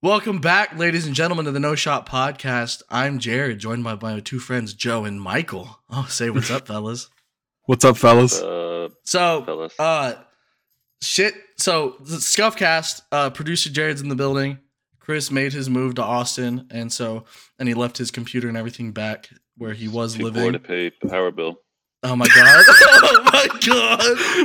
Welcome back, ladies and gentlemen, to the No Shot Podcast. I'm Jared, joined by my two friends, Joe and Michael. Oh, say what's up, fellas. What's up, fellas? Uh, So, fellas. uh, shit. So the Scuffcast uh, producer Jared's in the building. Chris made his move to Austin, and so and he left his computer and everything back where he was too poor living. to pay power bill. Oh, oh, oh my god! Oh my god!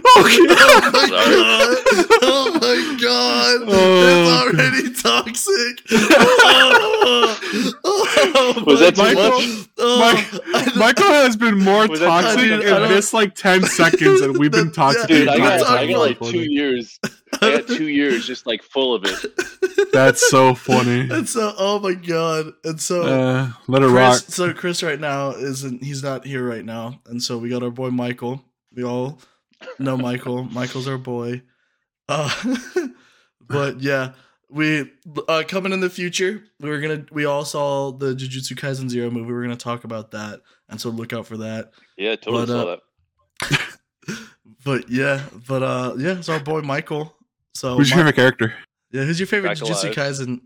Oh my god! Oh my god! Oh. It's already toxic. Oh, oh Was my that too much? Oh, Mike- Michael has been more Was that- toxic in this like ten seconds, and we've been That- toxic. Dude, I got, I got like time. two years. I got two years just like full of it. That's so funny. And so, oh my god! And so, Uh, let it Chris, rock. so Chris right now isn't. He's not here right now, and so we got our boy Michael. We all know Michael. Michael's our boy. Uh, but yeah, we uh, coming in the future. We were gonna. We all saw the Jujutsu Kaisen Zero movie. We're gonna talk about that, and so look out for that. Yeah, totally But, saw uh, that. But yeah, but uh, yeah, it's our boy Michael. So Who's your Mi- favorite character? Yeah, who's your favorite Back Jujutsu alive. Kaisen,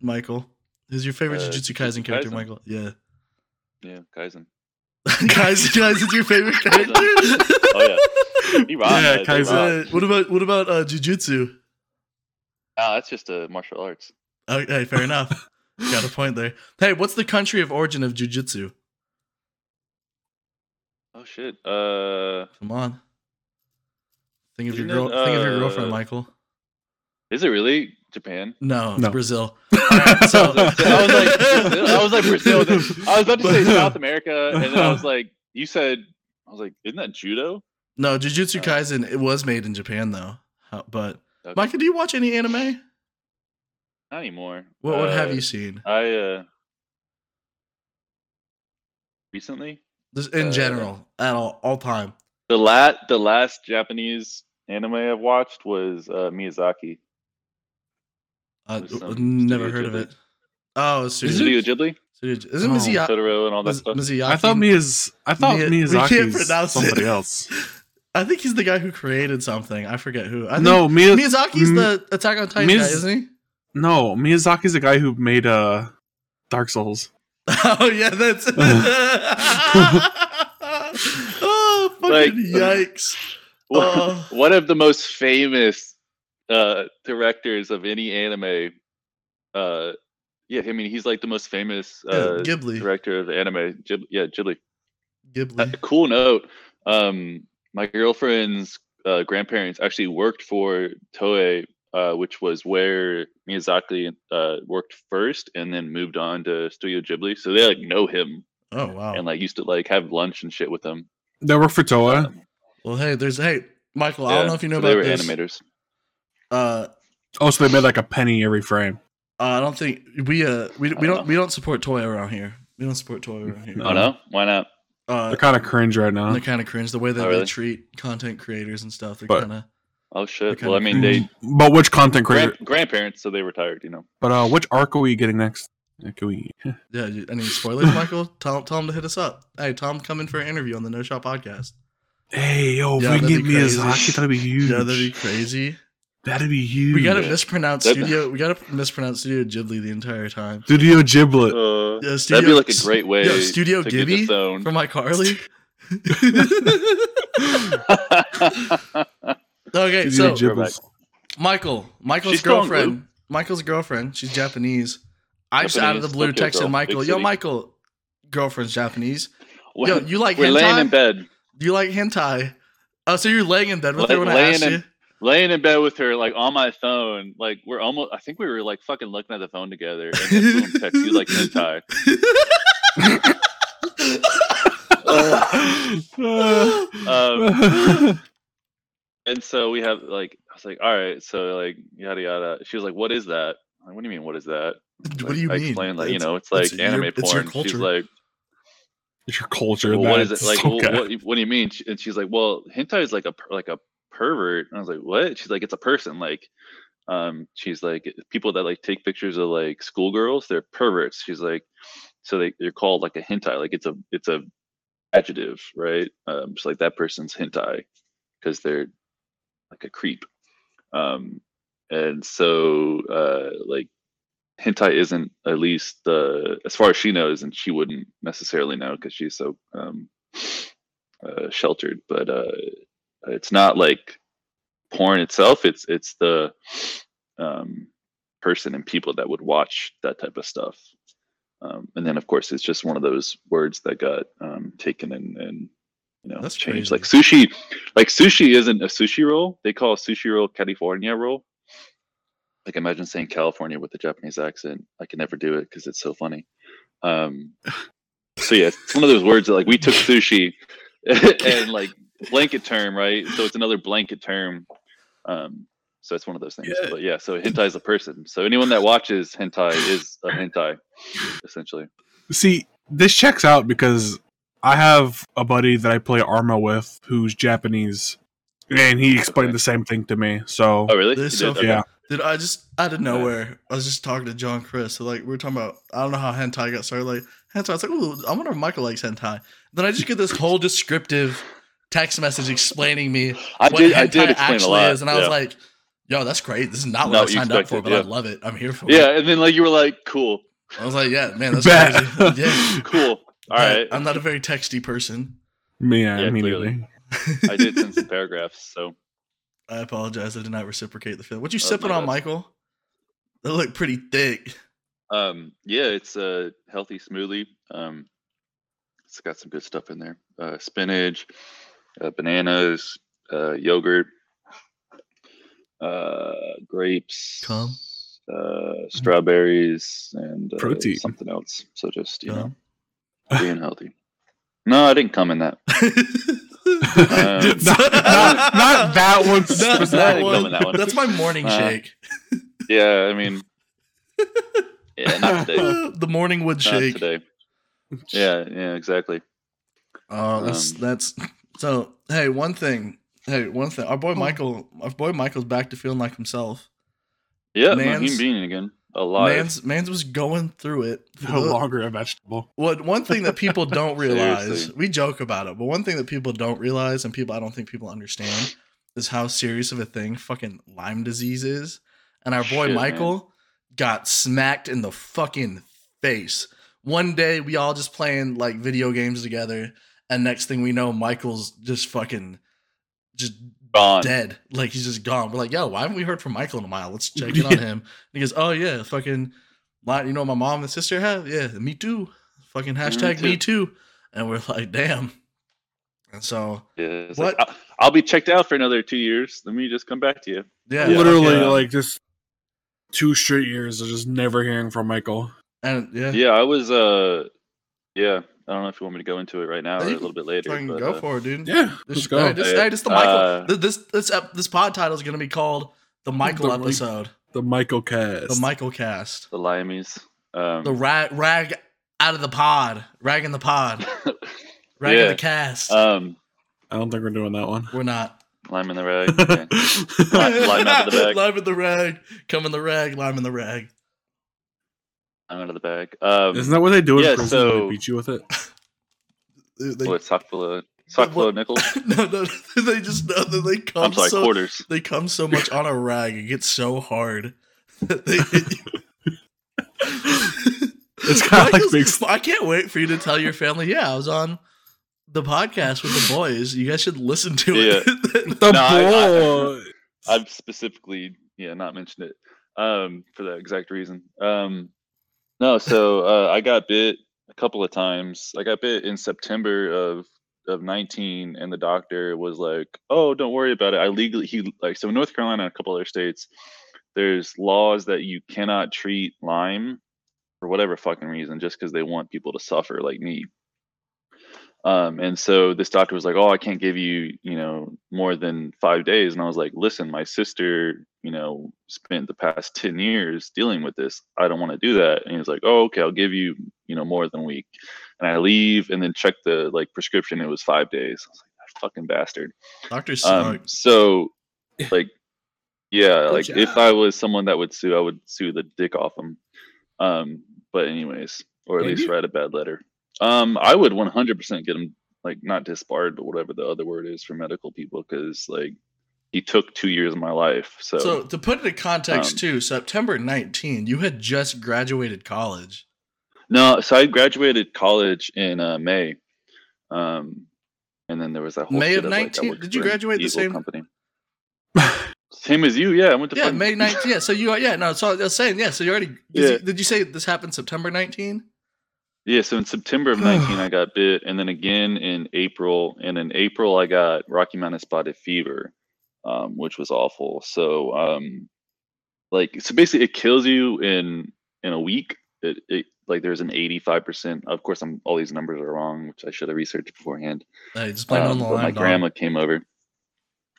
Michael? Who's your favorite Uh, Jujutsu Jujutsu Kaisen character, Kaisen? Michael? Yeah. Yeah, Kaisen. guys, guys, is your favorite character? Oh yeah, he. Yeah, man. They Kaisen. What about what about uh, Jujutsu? Nah, that's just a martial arts. Okay, fair enough. Got a point there. Hey, what's the country of origin of Jujutsu? Oh shit. Uh, Come on. Think of your girl. it, think of your girlfriend, uh, Michael. is it really Japan? No, it's No. Brazil. so- I was like, I was like Brazil. then- I was about to say South America, and then I was like, you said, I was like, isn't that judo? No, Jujutsu Uh, Kaisen. It was made in Japan though. But Okay. Michael, do you watch any anime? Not anymore. What what have Uh, you seen? I uh recently Just in uh, general, at all, all time. the lat the last Japanese anime I've watched was uh, Miyazaki. Uh, never Studio heard of it. Oh, Studio, Studio Ghibli, Studio, isn't Oh. Mizuya- Totoro, and all that Miz- stuff. Miyazaki? I thought Miyaz. I thought Miya- we can't Miyazaki's pronounce it. somebody else. I think he's the guy who created something. I forget who. I think No, Miya, Miyazaki's M- the Attack on Titan guy, isn't he? no, Miyazaki's the guy who made uh Dark Souls. Oh yeah, that's. oh fucking Like- yikes! Oh. One of the most famous uh, directors of any anime. Uh, yeah, I mean he's like the most famous Yeah, uh, Ghibli. director of anime. Ghib- yeah, Ghibli. A Ghibli. cool note. Um, my girlfriend's uh, grandparents actually worked for Toei, uh, which was where Miyazaki uh, worked first, and then moved on to Studio Ghibli. So they like know him Oh wow. and like used to like have lunch and shit with him. They work for Toei. Um, Well, hey, there's hey, Michael. I don't know if you know so they about were this. animators. Uh, Oh, so they made like a penny every frame. uh, I don't think we uh we, we don't don't we don't support Toei around here. We don't support Toei around here. Oh no, why not? Uh, They're kind of cringe right now. they're kind of cringe the way that Oh, they treat content creators and stuff. They're kind of Oh shit. Well, I kinda mean, they But which content creator? grand, grandparents, so they retired. You know. But uh, which arc are we getting next? Can we? yeah. Any spoilers, Michael? Tell tell them to hit us up. Hey, Tom, come in for an interview on the No Shot podcast. Hey, yo, if Yeah, we can that'd get be crazy. Miyazaki, that'd be huge. Yeah, that'd be crazy. That'd be huge. We gotta mispronounce That'd- studio. We gotta mispronounce Studio Ghibli the entire time. Studio Giblet. Uh, Yeah, that'd Studio- be like a great way. Yo, Studio to get Ghibli disowned. from iCarly. okay, Studio so Giblets. Michael, Michael's She's girlfriend, Michael's girlfriend, she's Japanese. I just out of the blue Tokyo texted girl, Michael, "Yo. Michael, girlfriend's Japanese. Yo, you like We're laying hentai? in bed, Do you like hentai? Oh, so you're laying in bed with Lay- her when I asked in- you? Laying in bed with her, like on my phone. Like we're almost. I think we were like fucking looking at the phone together, and then boom, text you like hentai. Um, and so we have like I was like, all right, so like yada yada. She was like, what is that? Like, what do you mean? What is that? what do you I mean? explained like you know, it's like it's anime it's your porn. She's culture. like, It's your culture. well, what is it like? so well, what, what do you mean? And she's like, well, hentai is like a like a pervert. And I was like, what? She's like, it's a person. Like, um, she's like, people that like take pictures of like schoolgirls, they're perverts. She's like, so they they're called like a hentai. Like it's a it's a adjective, right? Um, just like that person's hentai because they're like a creep. Um, and so uh, like hentai isn't at least the as far as she knows, and she wouldn't necessarily know because she's so um, uh, sheltered. But uh, it's not like porn itself. It's it's the um, person and people that would watch that type of stuff. Um, and then of course it's just one of those words that got um, taken and, and you know That's changed. crazy. Like sushi, like sushi isn't a sushi roll. They call a sushi roll California roll. Like imagine saying California with a Japanese accent. I can never do it because it's so funny. Um, so yeah, it's one of those words that like we took sushi and like blanket term, right? So it's another blanket term. Um, so it's one of those things. Yeah. But yeah, so hentai is a person. So anyone that watches hentai is a hentai, essentially. See, this checks out because I have a buddy that I play Arma with who's Japanese, and he explained Okay. the same thing to me. So Oh really? This so did? Okay. yeah, Dude, I just out of nowhere, I was just talking to John Chris. So like we were talking about, I don't know how hentai got started. Like hentai, I was like, ooh, I wonder if Michael likes hentai. Then I just get this whole descriptive text message explaining me I what did. I hentai did explain a actually lot. is, and I was like, yo, that's great. This is not what Not I signed up for, expected, but I love it. I'm here for it. yeah, and then like you were like, cool, I was like, yeah, man, that's Bet. crazy. Yeah. cool. All But right. I'm not a very texty person. me, yeah, Yeah, me clearly. I did send some paragraphs. So I apologize. I did not reciprocate the feeling. What you Oh, sipping on, bad. Michael? They look pretty thick. um, yeah, it's a healthy smoothie. Um, it's got some good stuff in there. Uh, spinach, uh, bananas, uh, yogurt, uh, grapes, Cum? uh, strawberries, and uh, Protein. something else. So just you Cum? know, being healthy. No, I didn't come in that. not, not, not that one. Not that one. that one. That's my morning Uh, shake. Yeah, I mean, yeah, not today. the morning wood Not shake. today. Yeah, yeah, exactly. Oh, that's Um, that's so. Hey, one thing. Hey, one thing. Our boy hmm. Michael. Our boy Michael's back to feeling like himself. Yeah, no, Man's- human being again, alive. Man's Man's was going through it. no longer a vegetable. What one thing that people don't realize, we joke about it, but one thing that people don't realize and people I don't think people understand is how serious of a thing fucking Lyme disease is. And our boy Shit, man. Michael got smacked in the fucking face. One day we all just playing like video games together, and next thing we know, Michael's just fucking just Gone. dead. Like he's just gone. We're like, yo, why haven't we heard from Michael in a while? Let's check in on him. And he goes, oh yeah, fucking, like, you know, my mom and sister have. Yeah, me too. Fucking hashtag me too. And we're like, damn. And so, Yeah, What? like, I'll, I'll be checked out for another two years. Let me just come back to you. yeah, Literally, fucking- like just two straight years of just never hearing from Michael. and yeah, Yeah, I was. uh Yeah, I don't know if you want me to go into it right now or a little bit later. but, go uh, for it, dude. Yeah, This, let's go. Hey, this, hey, this the Michael. Uh, this this this pod title is gonna be called the Michael The episode, the Michael cast. the Michael cast, the Limeys. Um, the rag rag out of the pod, rag in the pod, rag in the cast. um, I don't think we're doing that one. We're not. lime in the rag. Okay. Lime- lime out of the bag. Lime in the rag. Come in the rag. Lime in the rag. I'm out of the bag. Um, Isn't that what they do in yeah, prison? so- they beat you with it. They, they- what sock full of sock full What- of nickels? no, no, they just know that they come I'm sorry, so quarters. they come so much on a rag. It gets so hard that they hit you. It's kinda like Michael's- big- I can't wait for you to tell your family. Yeah, I was on the podcast with the boys. You guys should listen to it. The No, I- I- boy. I've specifically, yeah, not mentioned it um, for that exact reason. Um, no, so uh, I got bit a couple of times. I got bit in September of of 19, and the doctor was like, "Oh, don't worry about it. I legally he like so in North Carolina and a couple other states, there's laws that you cannot treat Lyme for whatever fucking reason just because they want people to suffer like me." Um, and so this doctor was like, "Oh, I can't give you, you know, more than five days." And I was like, "Listen, my sister, you know, spent the past ten years dealing with this. I don't want to do that." And he's like, "Oh, okay, I'll give you, you know, more than a week." And I leave and then check the like prescription. It was five days. I was like, "That fucking bastard." Doctors suck. Um, so, like, yeah, Good like if. I was someone that would sue, I would sue the dick off him. Um, but anyways, or at least write a bad letter. Um, I would 100% get him like not disbarred, but whatever the other word is for medical people, because like he took two years of my life. So, So to put it in context Um, too, September 19, you had just graduated college. no, so I graduated college in uh, May, um, and then there was that whole May shit of like, I 19? worked Did you graduate the evil same- company? Same as you, yeah. I went to Yeah, fucking- May 19. Yeah, so you yeah, no, so I was saying, yeah, so you already did, Yeah. you, did you say this happened September 19? Yeah, so in September of 19, I got bit, and then again in April. And in April, I got Rocky Mountain spotted fever, um, which was awful. So, um, like, so basically, it kills you in in a week. It, it like there's an 85%. Of course, I'm all these numbers are wrong, which I should have researched beforehand. Hey, just blame it on Um, the Lyme. my dog. grandma came over.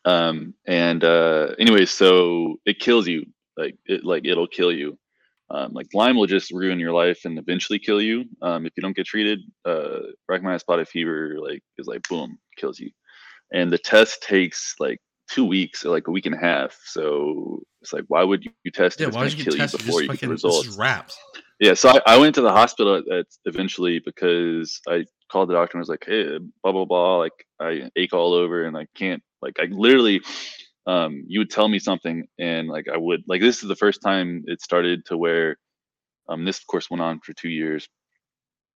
Um, and uh, anyway, so it kills you. Like it, like it'll kill you. Um, like Lyme will just ruin your life and eventually kill you. Um, if you don't get treated, uh, recognized spotted fever like is like boom kills you. And the test takes like two weeks or like a week and a half. So it's like, why would you, you test? Yeah, it's why would you kill get tested? before you get fucking this results? is raps. Yeah, so I, I went to the hospital at, at eventually because I called the doctor and was like, "Hey, blah blah blah, like I ache all over and I can't like I literally, um, you would tell me something and like I would like this is the first time it started to where, um, this of course went on for two years.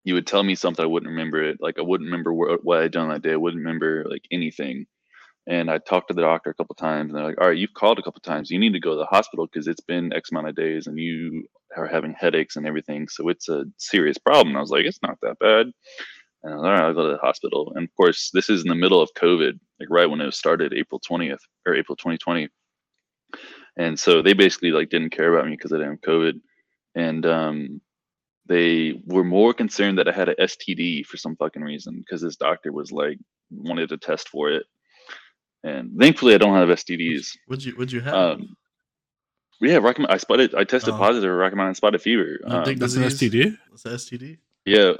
You would tell me something I wouldn't remember it, like I wouldn't remember what what I'd done that day. I wouldn't remember like anything. And I talked to the doctor a couple times, and they're like, "All right, you've called a couple times. You need to go to the hospital because it's been X amount of days, and you are having headaches and everything. So it's a serious problem. I was like, it's not that bad. And I was, all right, I'll go to the hospital. And of course, this is in the middle of COVID, like right when it started, April 20th or April 2020. And so they basically like didn't care about me because I didn't have COVID. And um, they were more concerned that I had a STD for some fucking reason because this doctor was like wanted to test for it. And thankfully, I don't have STDs. What'd you what'd you have? Um, yeah, Rocky, I spotted. I tested Oh. positive for Rocky Mountain spotted fever. No, Um, dig That's an? STD. What's the STD? yeah,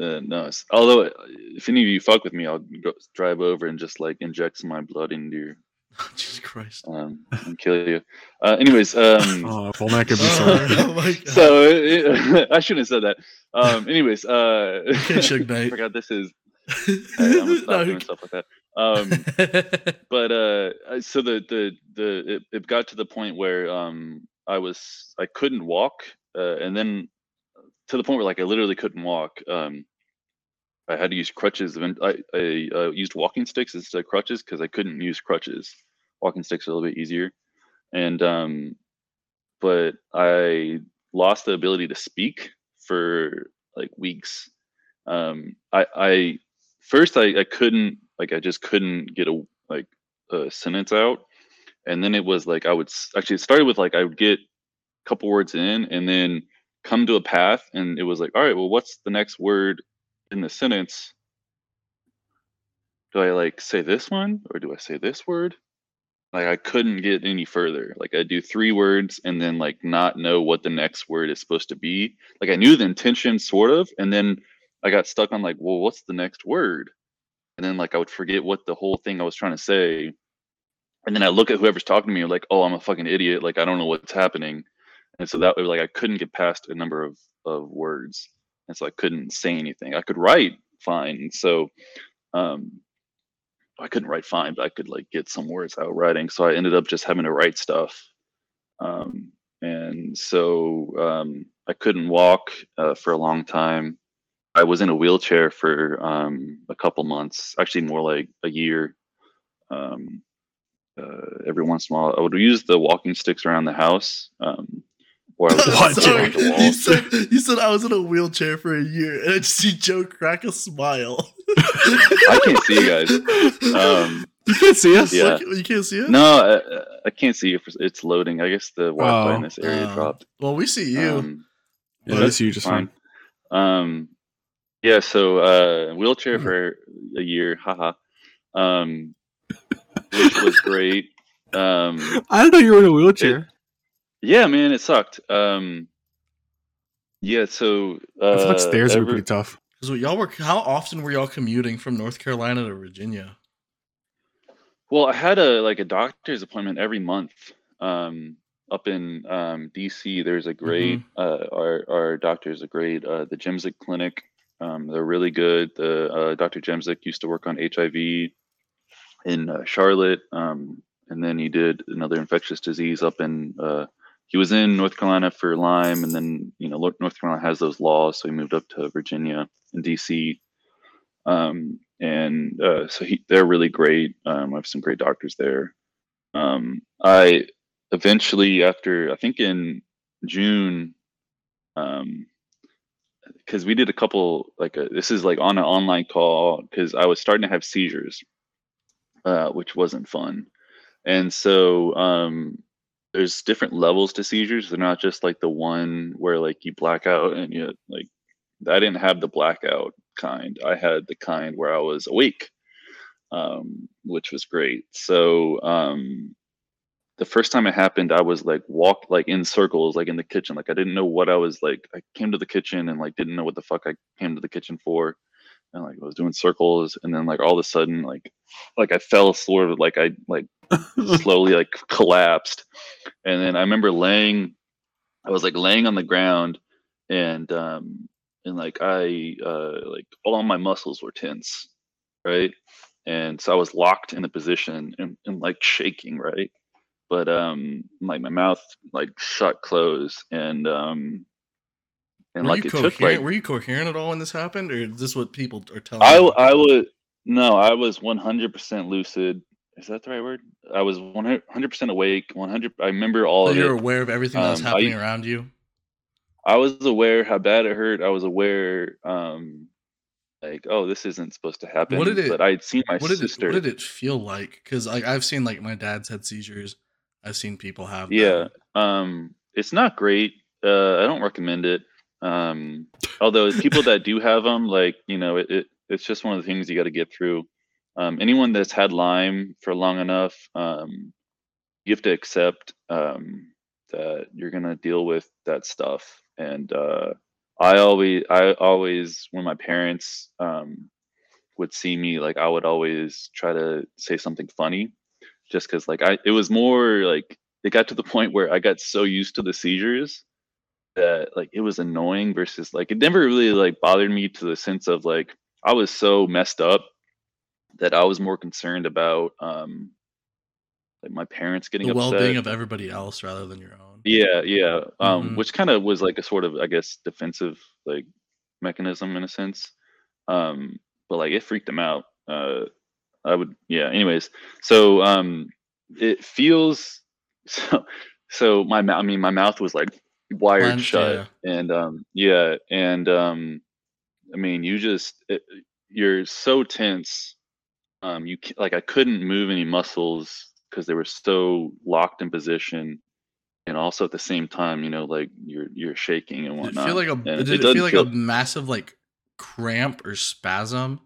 uh, no. Although, uh, if any of you fuck with me, I'll go, drive over and just like inject some of my blood into your Jesus Christ. um and kill you. Uh, anyways, um, Oh, if only I could be Oh, so. oh my god. so it, I shouldn't have said that. Um, anyways, uh, Okay, I forgot this is. I, I'm gonna stop No, doing stuff like that. Um, but uh so the the the it, it got to the point where um i was i couldn't walk uh, and then to the point where like i literally couldn't walk um i had to use crutches and i i uh, used walking sticks instead of crutches because i couldn't use crutches. Walking sticks are a little bit easier. And um but i lost the ability to speak for like weeks. Um i i first i i couldn't like i just couldn't get a like a sentence out. And then it was like i would actually it started with like i would get a couple words in and then come to a path and it was like all right well what's the next word in the sentence? Do i like say this one or do i say this word? Like i couldn't get any further. Like i do three words and then like not know what the next word is supposed to be. Like i knew the intention sort of and then i got stuck on like well what's the next word? And then like i would forget what the whole thing i was trying to say. And then i look at whoever's talking to me like oh i'm a fucking idiot. Like i don't know what's happening. And so that way like i couldn't get past a number of of words. And so i couldn't say anything. I could write fine. So um i couldn't write fine but i could like get some words out writing. So i ended up just having to write stuff. Um and so um i couldn't walk uh, for a long time i was in a wheelchair for um a couple months actually more like a year um uh, every once in a while i would use the walking sticks around the house um or I would just What? Sorry, the you said you said I was in a wheelchair for a year, and I just see Joe crack a smile. I can't see you guys. Um, You can't see us. Yeah. Look, you can't see it. no, I, I can't see if it's loading. I guess the Wi-Fi in Oh. this area Uh, dropped. Well, we see you. Um, Yeah, But that's you just fine. Um, yeah, so uh, wheelchair Hmm. for a year, haha, um, which was great. Um, I didn't know you were in a wheelchair. yeah, man, it sucked. Um, yeah, so uh, I feel like stairs are every- pretty tough. Because y'all were. How often were y'all commuting from North Carolina to Virginia? Well, I had a like a doctor's appointment every month. Um, up in um, DC, there's a great uh, our our doctor is a great uh, the Jemsek Clinic. Um, they're really good. The uh, Dr. Jemsek used to work on HIV in uh, Charlotte, um, and then he did another infectious disease up in. Uh, he was in North Carolina for Lyme, and then you know North Carolina has those laws, so he moved up to Virginia and DC. Um, and uh, so he, they're really great. Um, I have some great doctors there. Um, I eventually, after I think in June, um, because we did a couple like a, this is like on an online call because I was starting to have seizures, uh, which wasn't fun, and so um, there's different levels to seizures. They're not just like the one where like you black out and you like. I didn't have the blackout kind. I had the kind where I was awake, um, which was great. So um, the first time it happened, I was like walked like in circles, like in the kitchen. Like I didn't know what I was like. I came to the kitchen and like didn't know what the fuck I came to the kitchen for. And like I was doing circles and then like all of a sudden like like I fell sort of like I like slowly like collapsed. And then I remember laying I was like laying on the ground and um and like I uh like all my muscles were tense, right? And so I was locked in a position and, and like shaking, right? But um like my mouth like shut closed and um and were like you it coherent? took like were you coherent at all when this happened, or is this what people are telling I you? I was no I was 100% lucid is that the right word I was 100% awake 100 I remember all so you're it aware of everything that was Um, I- happening around you. I was aware how bad it hurt I was aware um like oh this isn't supposed to happen what did it- but I'd seen my What did sister it? What did it feel like? Because like I've seen like my dad's had seizures. I've seen people have. Yeah. Um, it's not great. Uh, I don't recommend it. Um, although people that do have them, like you know, it, it it's just one of the things you got to get through. Um, anyone that's had Lyme for long enough, um, you have to accept um, that you're gonna deal with that stuff. And uh, I always, I always, when my parents um, would see me, like I would always try to say something funny just because like I it was more like it got to the point where I got so used to the seizures that like it was annoying versus like it never really like bothered me to the sense of like I was so messed up that I was more concerned about um like my parents getting the upset. well-being of everybody else rather than your own. Yeah, yeah. Um, Mhm. which kind of was like a sort of, I guess, defensive like mechanism in a sense. Um, but like it freaked them out. Uh, I would, yeah. Anyways, so um, it feels so. So my mouth, I mean, my mouth was like wired Clenched, shut, and um, yeah, and um, I mean, you just it, you're so tense. Um, you like I couldn't move any muscles because they were so locked in position and also at the same time, you know, like you're you're shaking and Did it whatnot. feel like a? and Did it, doesn't feel like a massive like cramp or spasm?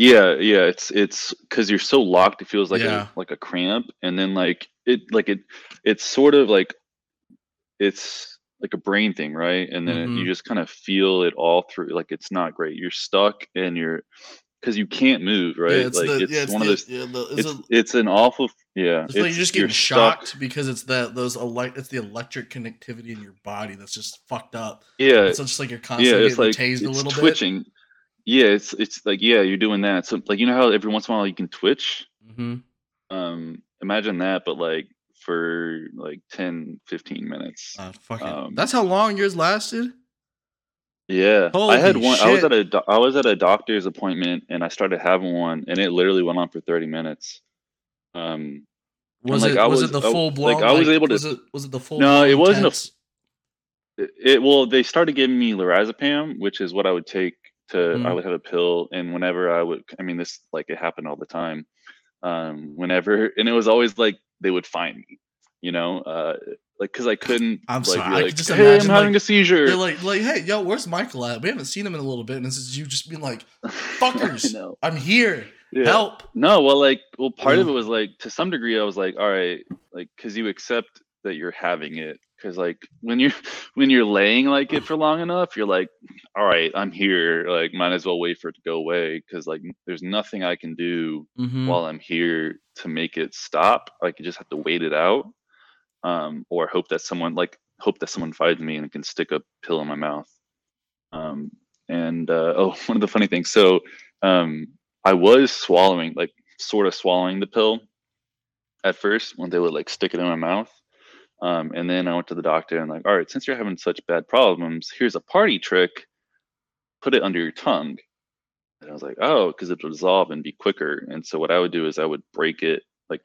Yeah, yeah. It's it's because you're so locked. It feels like Yeah. a like a cramp, and then like it like it it's sort of like it's like a brain thing, right? And then it, you mm-hmm. just kind of feel it all through. Like it's not great. You're stuck, and you're because you can't move, right? Yeah, it's like the, it's yeah, it's one the, of those. Yeah, the, it's, It's a, it's an awful yeah. it's like you're just getting stuck. shocked because it's that those elect. It's the electric connectivity in your body that's just fucked up. Yeah, So it's just like you're yeah, constantly it's getting like tased it's a little twitching. Yeah, it's it's like yeah, you're doing that. So like you know how every once in a while you can twitch. bit. hmm Um, imagine that, but like for like 10, 15 minutes. Uh, fucking. Um, that's how long yours lasted. Yeah, I had Holy one. I was at a do- I was at a doctor's appointment, and I started having one, and it literally went on for thirty minutes. Um, Was like, it I was, was- it the I- full blown? like, I was able to- Was it was it the full? No, it wasn't a it, it well, they started giving me lorazepam, which is what I would take to. I Mhm. would have a pill, and whenever I would, I mean, this like it happened all the time. Um, whenever, and it was always like they would find me, you know, uh, like because I couldn't. I'm like, sorry, I could like, just hey, I'm imagine, having like, a seizure. They're like, like, hey, yo, where's Michael at? We haven't seen him in a little bit, and this is you just being like, fuckers. I. I'm here. Yeah. Help. No, well, like, well, part of it was like to some degree, I was like, all right, like, because you accept that you're having it, because like when you're when you're laying like it for long enough, you're like, all right, I'm here, like, might as well wait for it to go away, because like there's nothing I can do Mm-hmm. while I'm here to make it stop. Like, you just have to wait it out, um, or hope that someone like hope that someone finds me and can stick a pill in my mouth. Um, and uh, oh, one of the funny things, so um, I was swallowing, like, sort of swallowing the pill, at first when they would like stick it in my mouth. Um, and then I went to the doctor and like, all right, since you're having such bad problems, here's a party trick. Put it under your tongue. And I was like, oh, because it'll dissolve and be quicker. And so what I would do is I would break it, like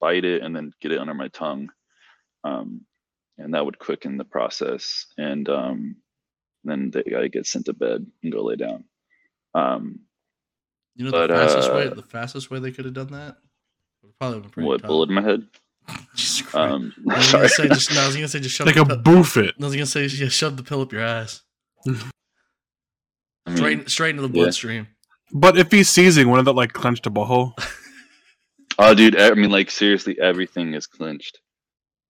bite it, and then get it under my tongue. Um, and that would quicken the process. And um, then they gotta get sent to bed and go lay down. Um, You know But, the fastest way uh, the fastest way they could have done that? Would probably been pretty what tough. bullet in my head? Jesus Um, I was sorry. gonna say just no, I was gonna say just shove Like the a pill- boof it. I was gonna say yeah, shove the pill up your ass. I mean, Straight straight into the yeah. bloodstream. But if he's seizing, wouldn't that like clench the butthole? oh, dude, I mean, like seriously, everything is clenched.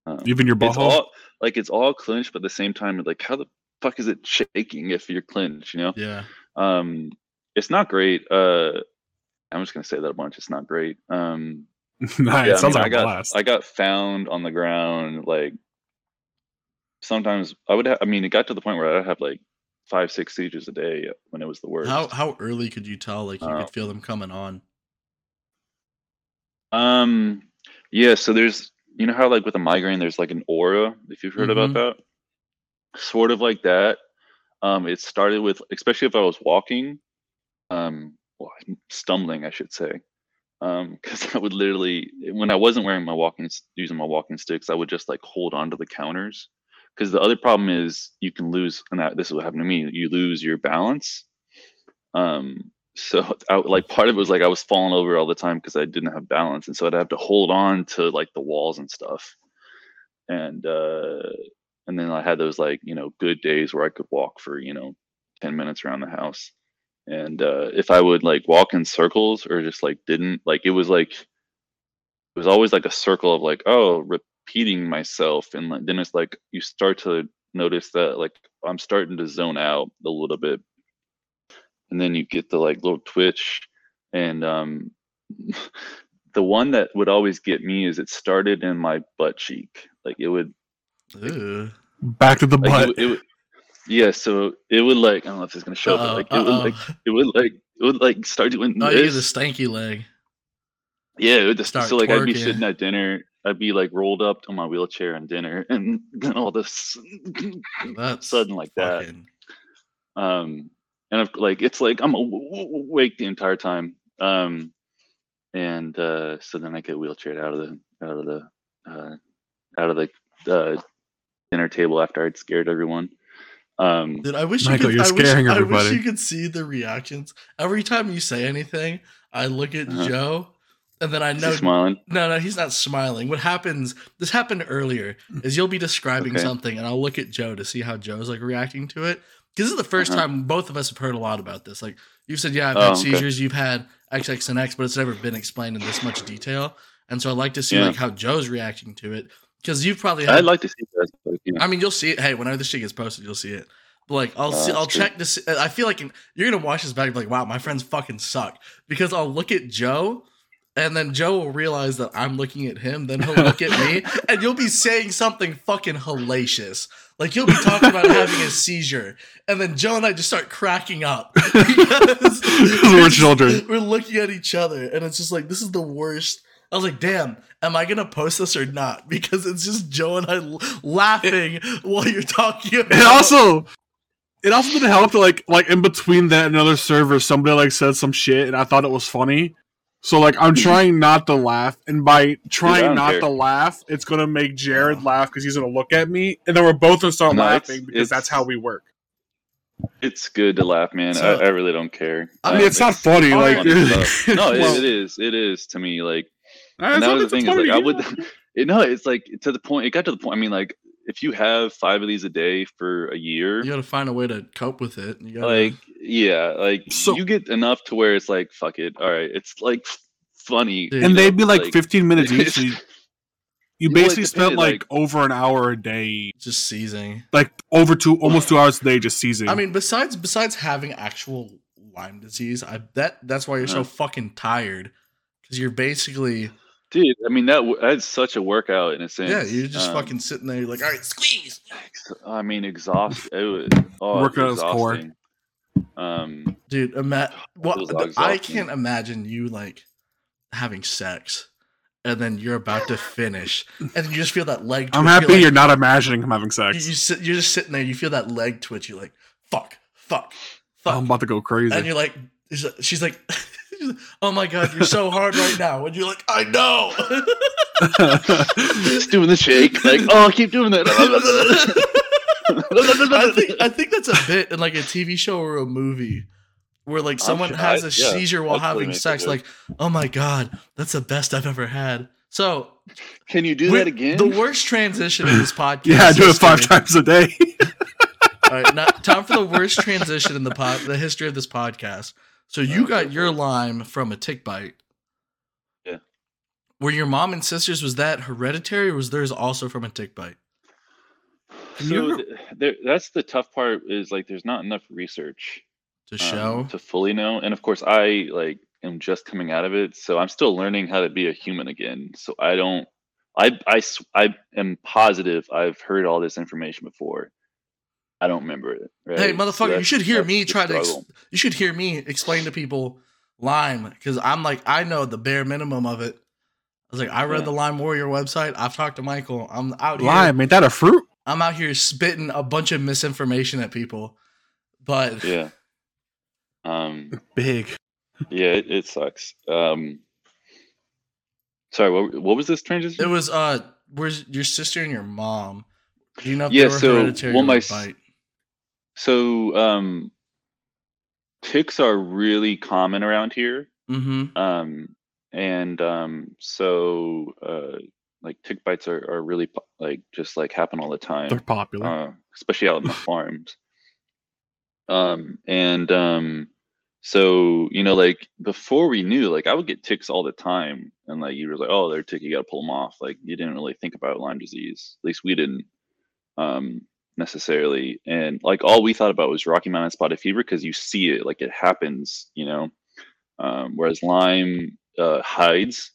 Um, Even your it's all like it's all clenched, but at the same time, like how the fuck is it shaking if you're clenched? You know, Yeah. um, it's not great. Uh, I'm just gonna say that a bunch. It's not great. Um, nah, yeah, it sounds I, mean, like I a got blast. I got found on the ground. Like sometimes I would. Ha- I mean, it got to the point where I'd have like five, six seizures a day when it was the worst. How how early could you tell like you Uh, could feel them coming on? Um, yeah. So there's, you know how like with a migraine, there's like an aura. If you've heard about that, sort of like that. Um, it started with, especially if I was walking, um, well, stumbling, I should say, um, because I would literally, when I wasn't wearing my walking, using my walking sticks, I would just like hold on to the counters. Because the other problem is you can lose, and that, this is what happened to me. You lose your balance. Um, so I, like part of it was like I was falling over all the time because I didn't have balance, and so I'd have to hold on to like the walls and stuff. And uh, and then I had those like you know good days where I could walk for you know ten minutes around the house. And uh, if I would like walk in circles or just like didn't like it was like it was always like a circle of like oh repeating myself and like, then it's like you start to notice that like I'm starting to zone out a little bit and then you get the like little twitch and um the one that would always get me is it started in my butt cheek like it would Ew. Back to the like butt. it, it would yeah so it would like i don't know if it's gonna show Uh-oh, but like it would like it would like it would like start doing Oh, you get the this. stanky leg. yeah it would just start so like i'd be sitting at dinner i'd be like rolled up on my wheelchair in dinner and then all this That's sudden like that. fucking- um and I've, like it's like i'm awake the entire time. Um and uh so then i get wheelchaired out of the out of the uh out of the uh dinner table after i'd scared everyone um Dude, I wish Michael, you could. you're I wish, scaring I wish you could see the reactions every time you say anything. I look at Uh-huh. Joe, and then I is know he smiling No, no, he's not smiling. What happens? This happened earlier. Is you'll be describing Okay. something, and I'll look at Joe to see how Joe's like reacting to it. Because this is the 1st Uh-huh. time both of us have heard a lot about this. Like you've said, yeah, I've Oh, had okay. seizures. You've had X, X, and X, but it's never been explained in this much detail. And so I'd like to see Yeah. like how Joe's reacting to it. Because you've probably had. i'd like to see that but, you know, I mean, you'll see it. Hey, whenever this shit gets posted, you'll see it. But like, I'll Oh, see. I'll check this. I feel like you're gonna watch this back, and be like, wow, my friends fucking suck. Because I'll look at Joe, and then Joe will realize that I'm looking at him. Then he'll look at me, and you'll be saying something fucking hellacious. Like you'll be talking about having a seizure, and then Joe and I just start cracking up because We're children. We're looking at each other, and it's just like this is the worst. I was like, "Damn, am I gonna post this or not?" Because it's just Joe and I l- laughing while you're talking about. And also, it also didn't help to like like in between that and another server, somebody like said some shit, and I thought it was funny. So like I'm trying not to laugh, and by trying don't care. to laugh, it's gonna make Jared laugh because he's gonna look at me, and then we're both gonna start No, it's- laughing because that's how we work. it's good to laugh man So- I, I really don't care I Um, mean, it's not funny. Like, funny stuff. no it, it is it is to me like and that was the thing is like I would, you know, it's like to the point. It got to the point. I mean, like if you have five of these a day for a year, You got to find a way to cope with it. You gotta, like yeah, like So- you get enough to where it's like fuck it. All right, it's like funny, Dude. you and know, they'd be but, like, 15 minutes each. So you, you Well, it basically spent like, like- over an hour a day, just seizing. like over two, almost two hours a day, just seizing. I mean, besides besides having actual Lyme disease, I bet that's why you're so Uh-huh. fucking tired because you're basically dude. I mean that that's such a workout in a sense. yeah, you're just Um, fucking sitting there. You're like, all right, squeeze. I mean, exhaust. It was oh, Working out his core. Um, dude ima- was what, i can't imagine you like having sex and then you're about to finish, and you just feel that leg. I'm happy You're you're like- not imagining him having sex. you sit, you're just sitting there. You feel that leg twitch. You're like, fuck, fuck, fuck, I'm about to go crazy. and you're like- she's like, oh my god, you're so hard right now, and you're like, I know. Just doing the shake, like, oh, keep doing that. I think I think that's a bit in like a TV show or a movie where like someone sure- has I- a yeah, seizure while having sex. Like, oh my god, that's the best I've ever had. So Can you do we- that again? The worst transition in this podcast. yeah, I do it five history- times a day. All right, now, time for the worst transition in the pod, the history of this podcast. So you got your Lyme from a tick bite. Yeah. Were your mom and sisters was that hereditary, or was theirs also from a tick bite? Can so you- th- there, that's the tough part is like there's not enough research To um, show. to fully know and of course i like am just coming out of it so i'm still learning how to be a human again so i don't I I I am positive i've heard all this information before i don't remember it right? Hey, So motherfucker, you should hear me the try to. Ex- you should hear me explain to people Lyme because I'm like I know the bare minimum of it. I was like, I read Yeah. the Lyme Warrior website. I've talked to Michael. I'm out here. Lime, ain't that a fruit? I'm out here spitting a bunch of misinformation at people. But yeah um Big. yeah it, it sucks um sorry what, what was this transition it was uh, where's your sister and your mom? Do you know if Yeah, they were so, hereditary well, my a s- bite? So um ticks are really common around here. Mm-hmm. um and um so uh like tick bites are, are really po- like just like happen all the time They're popular. uh, especially out in the farms. Um and um so you know like before we knew like i would get ticks all the time and like you were like oh they're tick you gotta pull them off. Like you didn't really think about lyme disease. At least we didn't. Um necessarily and like all we thought about was rocky mountain spotted fever because you see it like it happens you know? Um, whereas lyme uh, hides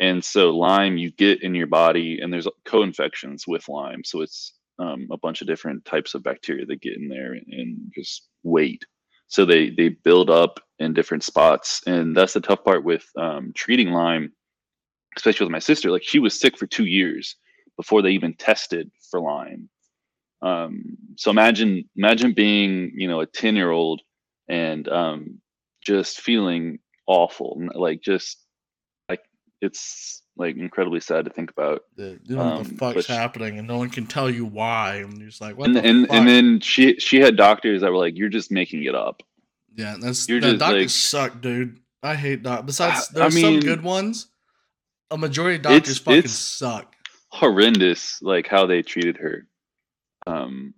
and so lyme you get in your body and there's co-infections with lyme so it's um, a bunch of different types of bacteria that get in there and, just wait. So they they build up in different spots and that's the tough part with um, treating lyme especially with my sister like she was sick for two years before they even tested for lyme um, so imagine imagine being you know a 10 year old and um, just feeling awful like just like it's like incredibly sad to think about You don't know what Um, the but fuck's she- happening, and no one can tell you why. And you're just like, what and the and, fuck? and then she she had doctors that were like you're just making it up Yeah, that's You're the doctors like- suck, dude. I hate doc. Besides, I there's some good ones. A majority of doctors It's- fucking it's- suck. horrendous like how they treated her um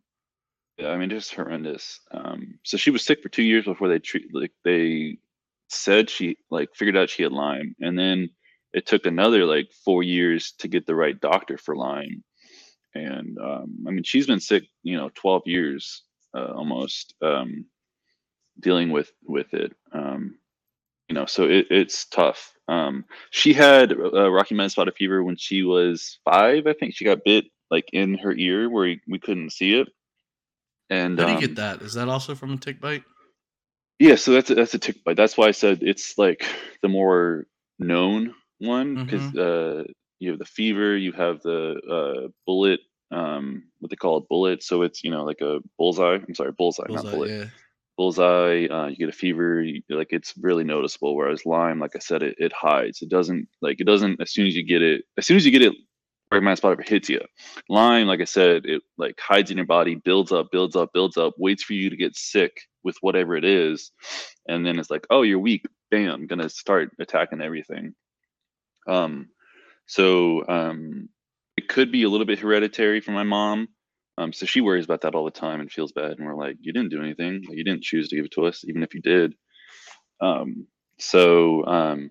i mean just horrendous um so she was sick for two years before they treat like they said she like figured out she had lyme and then it took another like four years to get the right doctor for lyme and um i mean she's been sick you know 12 years uh, almost um dealing with with it um you know so it, it's tough um she had uh, rocky mountain spotted fever when she was five i think she got bit like in her ear where we, we couldn't see it. And How do you um, get that? Is that also from a tick bite? yeah so that's a, that's a tick bite. That's why i said it's like the more known one because uh you have the fever you have the uh bullet um what they call a bullet. So it's you know like a bullseye. I'm sorry bullseye, not Bullseye, bullet. yeah. bullseye uh, you get a fever you, like it's really noticeable whereas lyme like i said it, it hides. It doesn't like it doesn't as soon as you get it as soon as you get it my spot it hits you lyme like i said it like hides in your body builds up builds up builds up waits for you to get sick with whatever it is and then it's like oh you're weak bam gonna start attacking everything um so um it could be a little bit hereditary for my mom um, so she worries about that all the time and feels bad. And we're like, you didn't do anything. You didn't choose to give it to us, even if you did. Um, so um,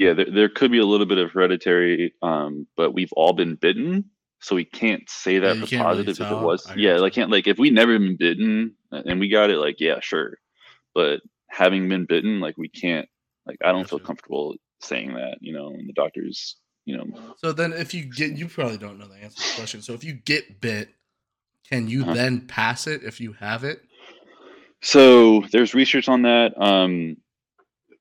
yeah, there, there could be a little bit of hereditary, um, but we've all been bitten, so we can't say that you for can't really positive if it was. I Yeah, gotcha. like can't like if we never been bitten uh, and we got it, like yeah, sure. But having been bitten, like we can't. Like I don't feel Gotcha. comfortable saying that, you know. And the doctors, you know, So then, if you get, you probably don't know the answer to the question. So if you get bit, can you Uh-huh. then pass it if you have it? So there's research on that. Um,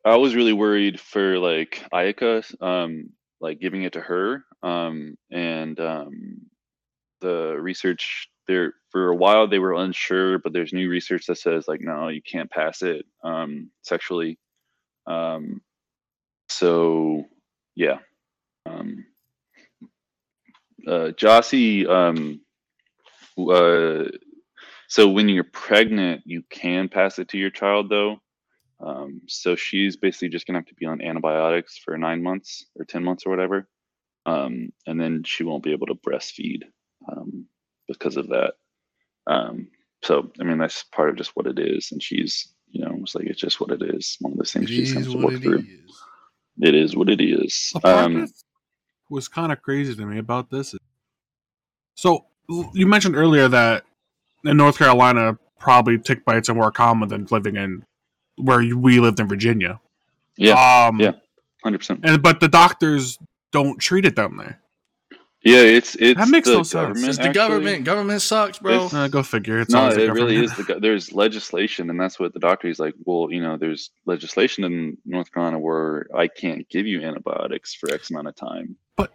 I was really worried for like Ayaka. Um, like giving it to her. Um, and um, the research there for a while they were unsure, but there's new research that says like no, you can't pass it um, sexually. Um, so yeah. Um, uh, Jossie, um, uh, so when you're pregnant, you can pass it to your child though. Um, so she's basically just gonna have to be on antibiotics for nine months or ten months or whatever, um, and then she won't be able to breastfeed um, because of that. Um, so I mean that's part of just what it is, and she's you know it's like it's just what it is. One of those things It she just has is to work it through. is. It is what it is. Um, was kind of crazy to me about this. So you mentioned earlier that in North Carolina, probably tick bites are more common than living in where we lived in Virginia. yeah, Um, yeah. hundred percent. And but the doctors don't treat it down there. Yeah, it's it's That makes the no sense. government, It's the actually. government. Government sucks, bro. Uh, go figure. It's no, always the it really is. The, go- there's legislation, and that's what the doctor is like. Well, you know, there's legislation in North Carolina where I can't give you antibiotics for X amount of time. But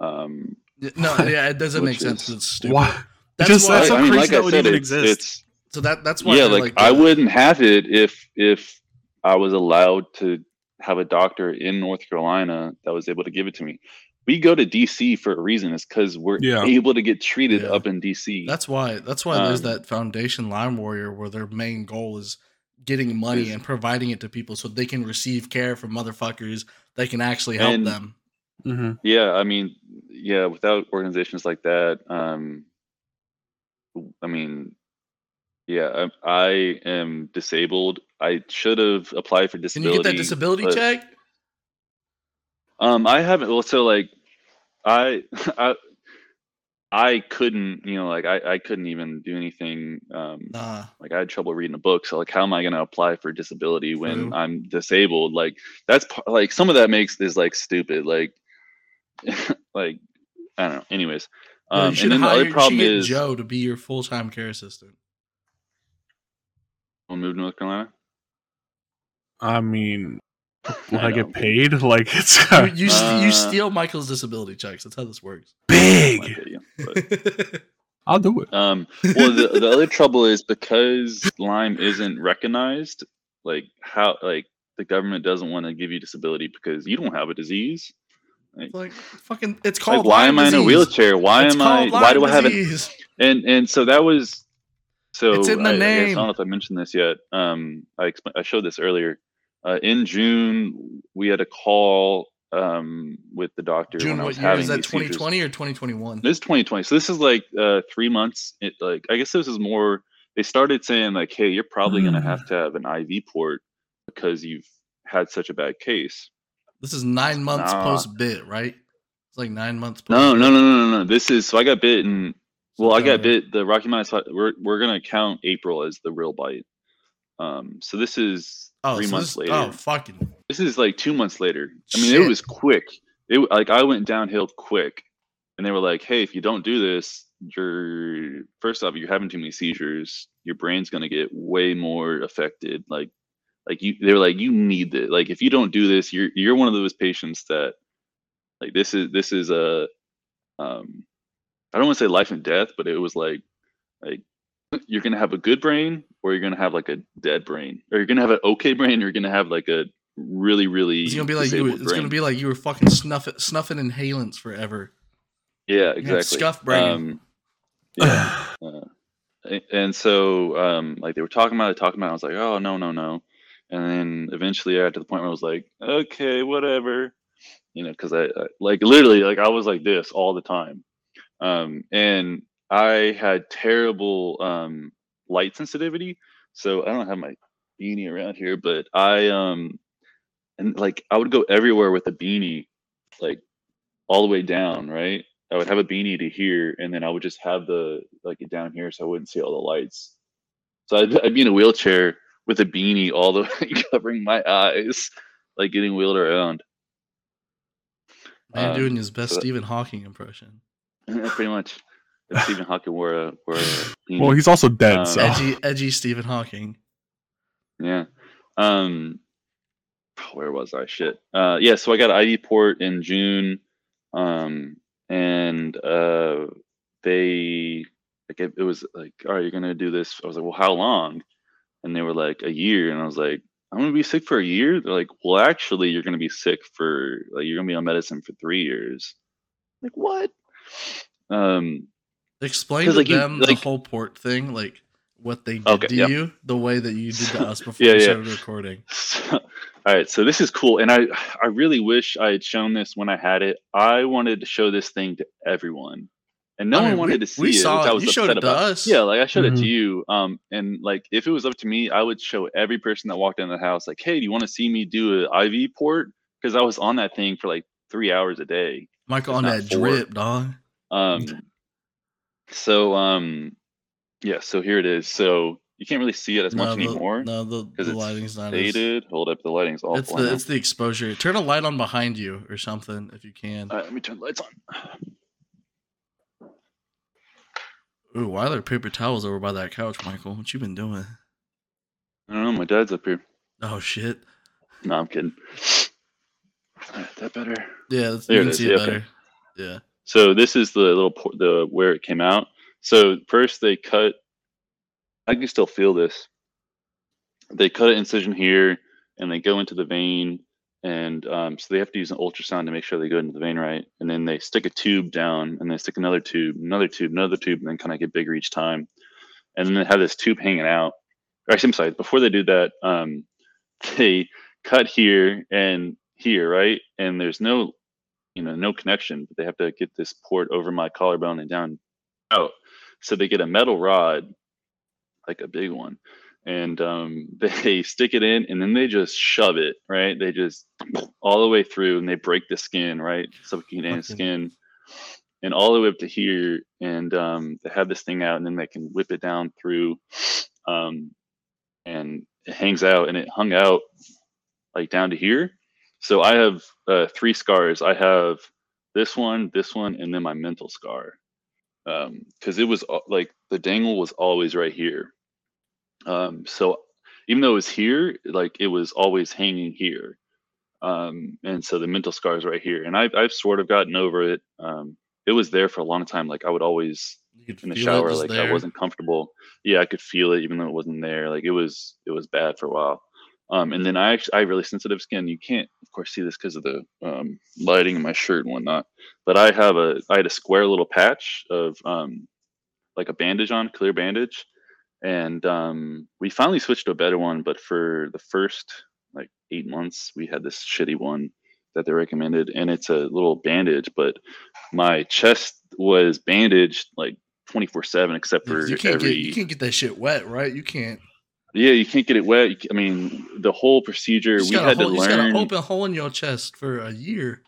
Um, no, yeah, it doesn't make sense. is- It's stupid. why? That's Just why. That's so I mean, crazy like that I said, it's, it's so that that's why. yeah, they're like, I wouldn't have it if if I was allowed to have a doctor in North Carolina that was able to give it to me. We go to DC for a reason. It's because we're Yeah. able to get treated Yeah. up in DC. That's why. That's why there's Um, that foundation Lyme Warrior where their main goal is getting money Is- and providing it to people so they can receive care from motherfuckers that can actually help And- them. hmm Yeah, I mean, yeah, without organizations like that, um, I mean, yeah, I, I am disabled. I should have applied for disability Can disability. you get that disability but- check? Um, I haven't. Well, so like, I, I, I couldn't, you know, like I, I couldn't even do anything. Um, Nah. like I had trouble reading a book. So like, how am I going to apply for disability when True. I'm disabled? Like that's par- like some of that makes is like stupid. Like, like I don't know. Anyways, Bro, you um, should and then the hire- other you should problem get is Joe to be your full time care assistant. We'll move to North Carolina. I mean, would I I, get paid? Like it's You, you, st- you Uh, steal Michael's disability checks. That's how this works. Big. get I'll do it. Um, well, the, the other trouble is because Lyme isn't recognized. Like how, like the government doesn't want to give you disability because you don't have a disease. like fucking, it's Like, called. why Lyme am I in a wheelchair? Why It's am I? called Why Lyme do I have it? And and so that was. So It's in the I, I, guess, I don't know if I mentioned this yet. Um, I expl- I showed this earlier. Uh, in June, we had a call um with the doctor June when I what was year is that? seizures. 2020 or 2021? This is 2020. So this is like uh three months. It like I guess this is more. They started saying like, hey, you're probably gonna Mm. have to have an IV port because you've had such a bad case. This is nine months Nah. post bit, right? It's like nine months. Post No, no, no, no, no, no. This is so I got bit well, I got bit. The Rocky Mountain. We're we're gonna count April as the real bite. Um, so this is Oh, three so months this, later. Oh, fucking. This is like two months later. I mean, Shit. it was quick. It like I went downhill quick, and they were like, "Hey, if you don't do this, you're first off, you're having too many seizures. Your brain's gonna get way more affected. Like, like you, they were like, you need it. Like, if you don't do this, you're you're one of those patients that, like, this is this is a, um, I don't want to say life and death, but it was like, like you're gonna have a good brain or you're gonna have like a dead brain, or you're gonna have an okay brain, or you're gonna have like a really really. It's gonna be like you. disabled It's gonna be like you were fucking snuffing, snuffing inhalants forever. yeah, exactly. scuff brain. Um, yeah, uh, and so um, like they were talking about it, talking about. It, I was like, oh no, no, no, and then eventually I got to the point where I was like, okay, whatever, you know, because I, I like literally like I was like this all the time, um, and I had terrible um, light sensitivity, so I don't have my beanie around here, but I um, and like I would go everywhere with a beanie, like all the way down, right? I would have a beanie to here, and then I would just have the like it down here, so I wouldn't see all the lights. So I'd, I'd be in a wheelchair with a beanie all the way covering my eyes, like getting wheeled around. Man um, doing his best so that- Stephen Hawking impression. Pretty much. If Stephen Hawking were a wore a beanie. Well, he's also dead. Um, so Edgy, edgy Stephen Hawking. Yeah. Um where was I? Shit. Uh, yeah. So I got an IV port in June, um, and uh, they like it, it was like, all right, you're gonna do this. I was like, well, how long? And they were like, a year. And I was like, I'm gonna be sick for a year. They're like, well, actually, you're gonna be sick for like you're gonna be on medicine for three years. Like what? Um, Explain to like, you- them the whole port thing, like what they did Okay, to yeah. you, the way that you did to us before Yeah, we yeah. started recording. So, all right, so this is cool, and I I really wish I had shown this when I had it. I wanted to show this thing to everyone, and no I one wanted we- to see we it. saw it. I was You showed upset it to about. us. Yeah, like I showed it Mhm. to you. Um, and like if it was up to me, I would show every person that walked in the house, like, hey, do you want to see me do an IV port? Because I was on that thing for like three hours a day. Michael on that four. drip, dog. Um, so um, yeah, so here it is. So you can't really see it as much no, anymore. The, no, the, the lighting's not as. Hold up, the lighting's awful. It's the it's the exposure. Turn a light on behind you or something if you can. All right, let me turn the lights on. Ooh, why are there paper towels over by that couch, Michael? What you been doing? I don't know. My dad's up here. Oh shit. No, I'm kidding. Alright, that better. Yeah, that's, There you can is, see yeah, it okay. better. Yeah. So this is the little the where it came out. So first they cut. I can still feel this. They cut an incision here, and they go into the vein, and um, so they have to use an ultrasound to make sure they go into the vein right. And then they stick a tube down, and they stick another tube, another tube, another tube, and then kind of get bigger each time. And then they have this tube hanging out. Or actually, I'm sorry. Before they do that, um, they cut here and here, right? And there's no you know, no connection, but they have to get this port over my collarbone and down out. So they get a metal rod, like a big one, and um, they stick it in and then they just shove it, right? They just all the way through and they break the skin, right? Suffocating Fucking- skin. And all the way up to here, and um, they have this thing out, and then they can whip it down through, um, and it hangs out, and it hung out like down to here. So I have uh, three scars. I have this one, this one, and then my mental scar. Because it was uh, like the dangle was always right here. Um, so even though it was here, like it was always hanging here. Um, and so the mental scar is right here. And I've, I've sort of gotten over it. Um, it was there for a long time. Like I would always in the shower like i wasn't comfortable yeah i could feel it even though it wasn't there like it was it was bad for a while um and then i actually i have really sensitive skin you can't of course see this because of the um lighting in my shirt and whatnot but i have a i had a square little patch of um like a bandage on clear bandage and um we finally switched to a better one but for the first like eight months we had this shitty one that they recommended and it's a little bandage but my chest was bandaged like 24 7 except for you can't every get you can't get that shit wet, right? You can't. Yeah you can't get it wet. I mean the whole procedure we got had to hole- you just got an learn open hole in your chest for a year.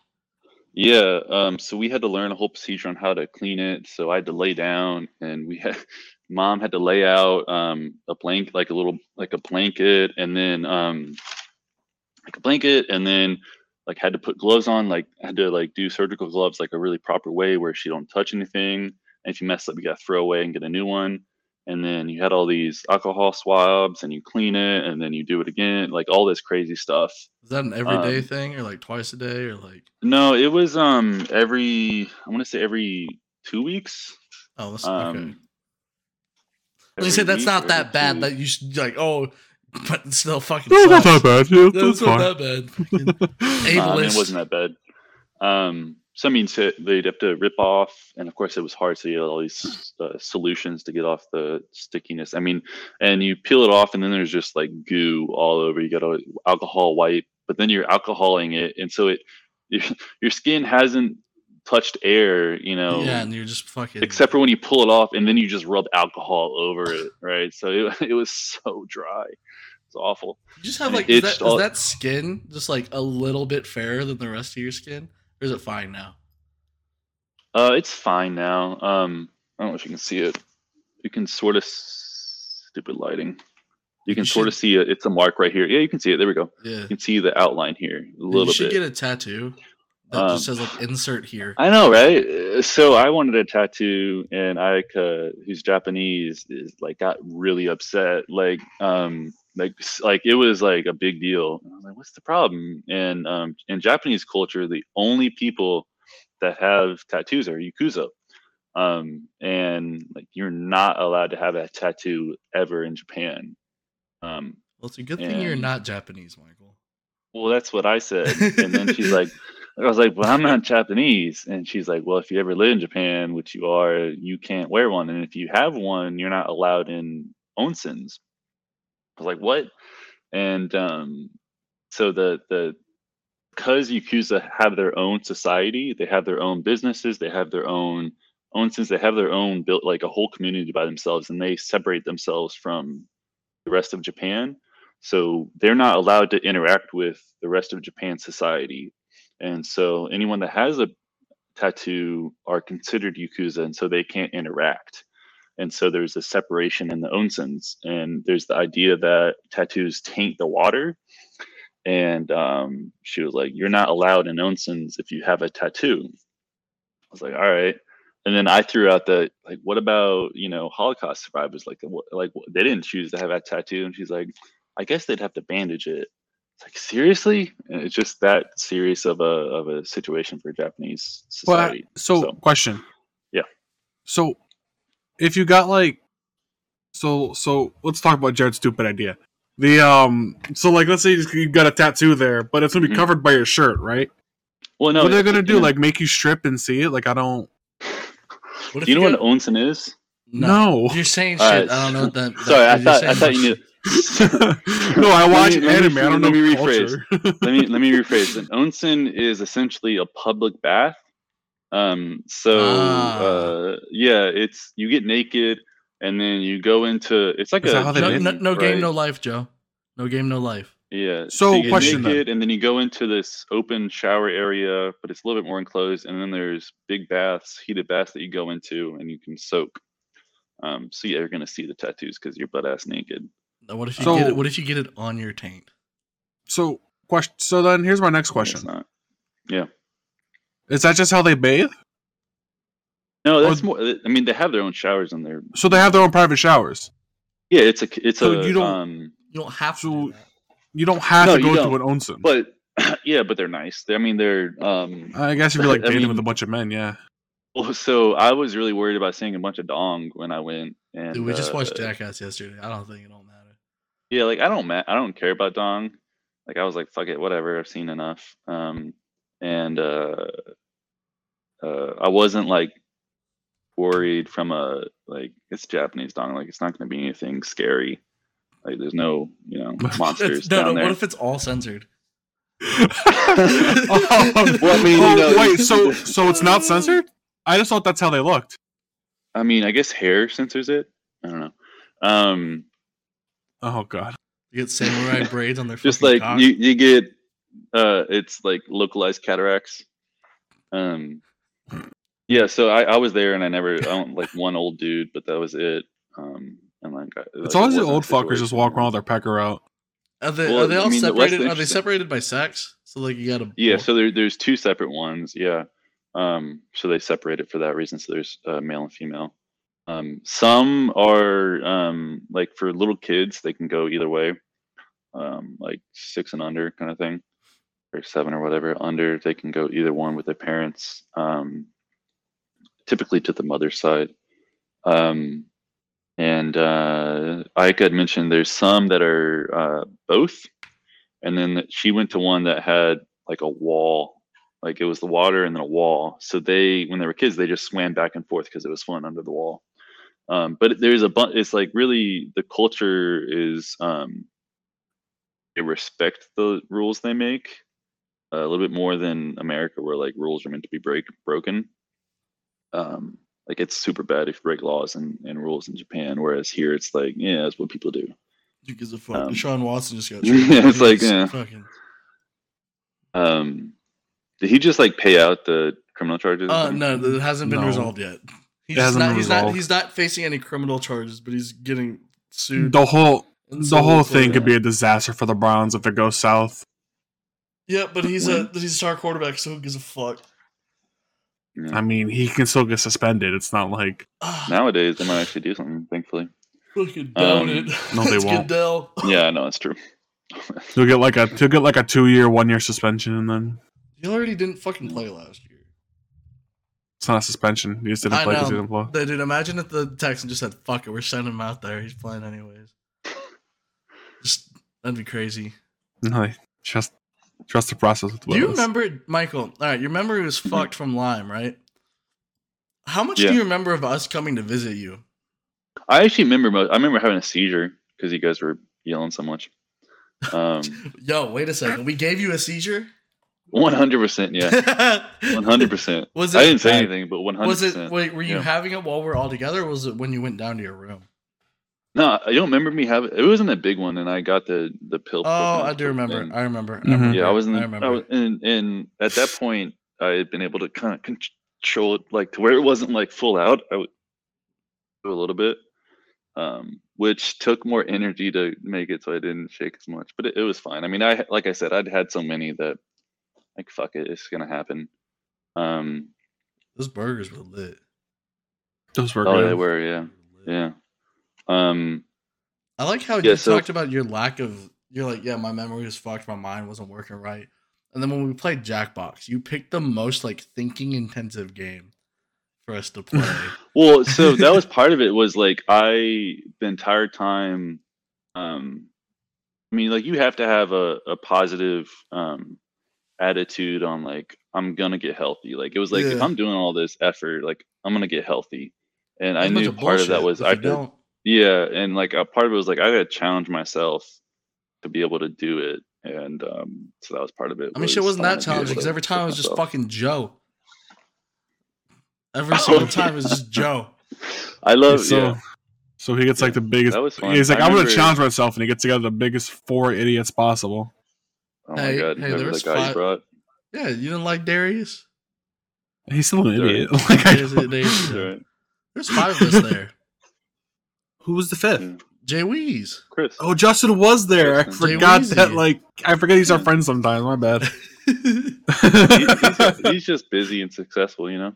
yeah um so we had to learn a whole procedure on how to clean it. So i had to lay down and we had mom had to lay out um a blanket like a little like a blanket and then um like a blanket and then like had to put gloves on like had to like do surgical gloves like a really proper way where she don't touch anything. And if you mess up you gotta throw away and get a new one and then you had all these alcohol swabs and you clean it and then you do it again like all this crazy stuff Is that an everyday Um, thing or like twice a day or like? no it was um every i want to say every two weeks Oh, that's um okay. I was gonna say that's not that bad. two That you should like. Oh, but it still fucking. No, not that bad. Yeah, Yeah, that's it's not that bad. Fucking Nah, it ableist. wasn't that bad. Um, so I mean, so they'd have to rip off, and of course, it was hard. So you had all these uh, solutions to get off the stickiness. I mean, and you peel it off, and then there's just like goo all over. You got to alcohol wipe, but then you're alcoholing it, and so it your, your skin hasn't touched air, you know, Yeah, and you're just fucking. except for when you pull it off, and then you just rub alcohol over it, right? So it, it was so dry. It's awful. you just have and like is that, itched is that skin just like a little bit fairer than the rest of your skin, or is it fine now? Uh, it's fine now. Um, I don't know if you can see it. You can sort of stupid lighting. You can You sort of see it. It's a mark right here. Yeah, you can see it. There we go. Yeah, You can see the outline here a little bit. you should bit. get a tattoo that Um, just says like insert here. I know, right? So I wanted a tattoo, and Ika, who's Japanese, is like got really upset. Like, um, like like it was like a big deal. And I was like, what's the problem? And um, in Japanese culture, the only people that have tattoos are yakuza, um, and like you're not allowed to have a tattoo ever in Japan. Um, Well, it's a good thing you're not Japanese, Michael. well, that's what I said. And then she's like, I was like, well, I'm not Japanese. And she's like, well, if you ever live in Japan, which you are, you can't wear one. And if you have one, you're not allowed in onsens. Was like, what? And um, so the the because Yakuza have their own society, they have their own businesses, they have their own own since they have their own built like a whole community by themselves, and they separate themselves from the rest of Japan. So they're not allowed to interact with the rest of Japan society. And so anyone that has a tattoo are considered Yakuza, and so they can't interact. And so there's a separation in the onsens. And there's the idea that tattoos taint the water. And um, she was like, You're not allowed in onsens if you have a tattoo. I was like, All right. And then I threw out the like, what about you know Holocaust survivors? Like, what, like they didn't choose to have that tattoo, and she's like, I guess they'd have to bandage it. It's like seriously, and it's just that serious of a of a situation for Japanese Well, society. so, So- question. Yeah. So, if you got like, so so let's talk about Jared's stupid idea. The um, so like let's say you got a tattoo there, but it's gonna be Mhm. covered by your shirt, right? well, no, what are they gonna you do? know- Like make you strip and see it? Like I don't. What do you know what got- an onsen is? No. You're saying All shit. right. I don't know what that. Sorry, I you're thought I thought you knew. no, I Let watch me- let me- anime. I don't let know me culture. let me let me rephrase. An onsen is essentially a public bath. Um, so Ah. uh, yeah, it's you get naked and then you go into it's like Is a that No, no, no game, right? no life, Joe. No game, no life. Yeah. So, you get question then. and then you go into this open shower area, but it's a little bit more enclosed. And then there's big baths, heated baths that you go into, and you can soak. Um, so yeah, you're gonna see the tattoos because you're butt ass naked. Now, What if you So- get it? What if you get it on your taint? So question. So then here's my next question: not. Is that just how they bathe? No, that's Or- more. I mean, they have their own showers in there. So they have their own private showers. Yeah, it's a it's So a you don't- um, You don't have to. So- do that. You don't have No, to go to an onsen. but yeah, but they're nice. I mean, they're um. I guess if you're like I dating mean- with a bunch of men, yeah. Well, so I was really worried about seeing a bunch of dong when I went, and Dude, we just watched uh, Jackass yesterday. I don't think it don't matter. Yeah, like I don't ma- I don't care about dong. Like I was like, fuck it, whatever. I've seen enough. Um, and uh, uh, I wasn't like worried from a like it's Japanese dong. Like it's not going to be anything scary. Like there's no you know monsters It's- no, down no. there. What if it's all censored? oh, Well, I mean, you oh, know, wait, so so it's not censored? I just thought that's how they looked. I mean, I guess hair censors it. I don't know. Um, Oh god. You get samurai braids on their just like cock? you, you get uh it's like localized cataracts um yeah so i i was there and i never i don't like one old dude but that was it um and like I- It's like, always it the old fuckers just walk around with their pecker out. Are they, Well, are they I all mean, the- separated? Are they separated by sex? So like you got to yeah so there, there's two separate ones yeah um so they separate it for that reason so there's uh, male and female um some are um like for little kids they can go either way um like six and under kind of thing or seven or whatever under they can go either one with their parents um typically to the mother's side. Um and uh Ike had mentioned there's some that are uh both. And then she went to one that had like a wall like it was the water and then a wall. So they when they were kids they just swam back and forth because it was fun under the wall. Um, but there's a bunch it's like really the culture is um, they respect the rules they make a little bit more than america where like rules are meant to be break broken um, like it's super bad if you break laws and, and rules in japan whereas here it's like yeah that's what people do Who gives a fuck? Um, Deshaun Watson just got. yeah, it's like, yeah. Fucking. um did he just like pay out the criminal charges Uh, no, it hasn't been No. resolved yet. He's It hasn't not. been He's not. resolved. He's not facing any criminal charges, but he's getting sued. The whole the whole thing like- could be a disaster for the Browns if it goes south. Yeah, but he's a he's a star quarterback, so who gives a fuck? Yeah. I mean, he can still get suspended. It's not like Ah, nowadays they might actually do something thankfully Fucking down Um, it. no, they won't. Goodell. Yeah, I know it's true. He'll get like a he'll get like a two year, one year suspension, and then You already didn't fucking play last year. it's not a suspension. He just didn't I play because he know. didn't play. They- Dude, imagine if the Texans just said, fuck it, we're sending him out there. He's playing anyways. Just, that'd be crazy. No, they trust trust the process with Do you remember, Michael? All right, you remember he was fucked from Lyme, right? How much Yeah. do you remember of us coming to visit you? I actually remember. mo- I remember having a seizure because you guys were yelling so much. Um, Yo, wait a second. We gave you a seizure? one hundred percent. Yeah, one hundred percent. Was it, I didn't say anything, but one hundred Was it? Wait, were you Yeah. having it while we're all together, or was it when you went down to your room? No, I don't remember me having. It wasn't a big one, and I got the the pill. Oh, I do and- remember. I remember. I Mhm. remember. yeah, I was in. I The, I remember. was, and and at that point, I had been able to kind of control it, like to where it wasn't like full out. I would do a little bit, um, which took more energy to make it, so I didn't shake as much. But it, it was fine. I mean, I like I said, I'd had so many that, like, fuck it, it's gonna happen. Um, Those burgers were lit. Those were oh, they were, yeah, yeah. Um, I like how Yeah, you so- talked about your lack of. You're like, yeah, my memory was fucked. My mind wasn't working right. And then when we played Jackbox, you picked the most like thinking intensive game for us to play. Well, so that was part of it was like I the entire time um I mean like you have to have a, a positive um attitude on like I'm gonna get healthy. Like it was like if I'm doing all this effort, like I'm gonna get healthy. And I That's bunch knew part of that was I could don't. Yeah, and like a part of it was like I gotta challenge myself to be able to do it. And um so that was part of it. I mean, shit was wasn't that challenging because every time it was just myself. fucking Joe. Every Oh, single yeah. time it was just Joe. I love so, yeah. so he gets like the biggest. That was fun. He's like, I I'm gonna challenge myself, and he gets together the biggest four idiots possible. Oh my god, hey, remember there the was guy you five- brought? Yeah, you didn't like Darius? He's still an Sorry. idiot. Like, I There's, don't- there's, there's five of us there. Who was the fifth? Yeah. Jay Weeze. Chris. Oh, Justin was there. I Justin. Jay forgot that. Like, I forget he's our friend sometimes. My bad. He- he's, he's just busy and successful, you know.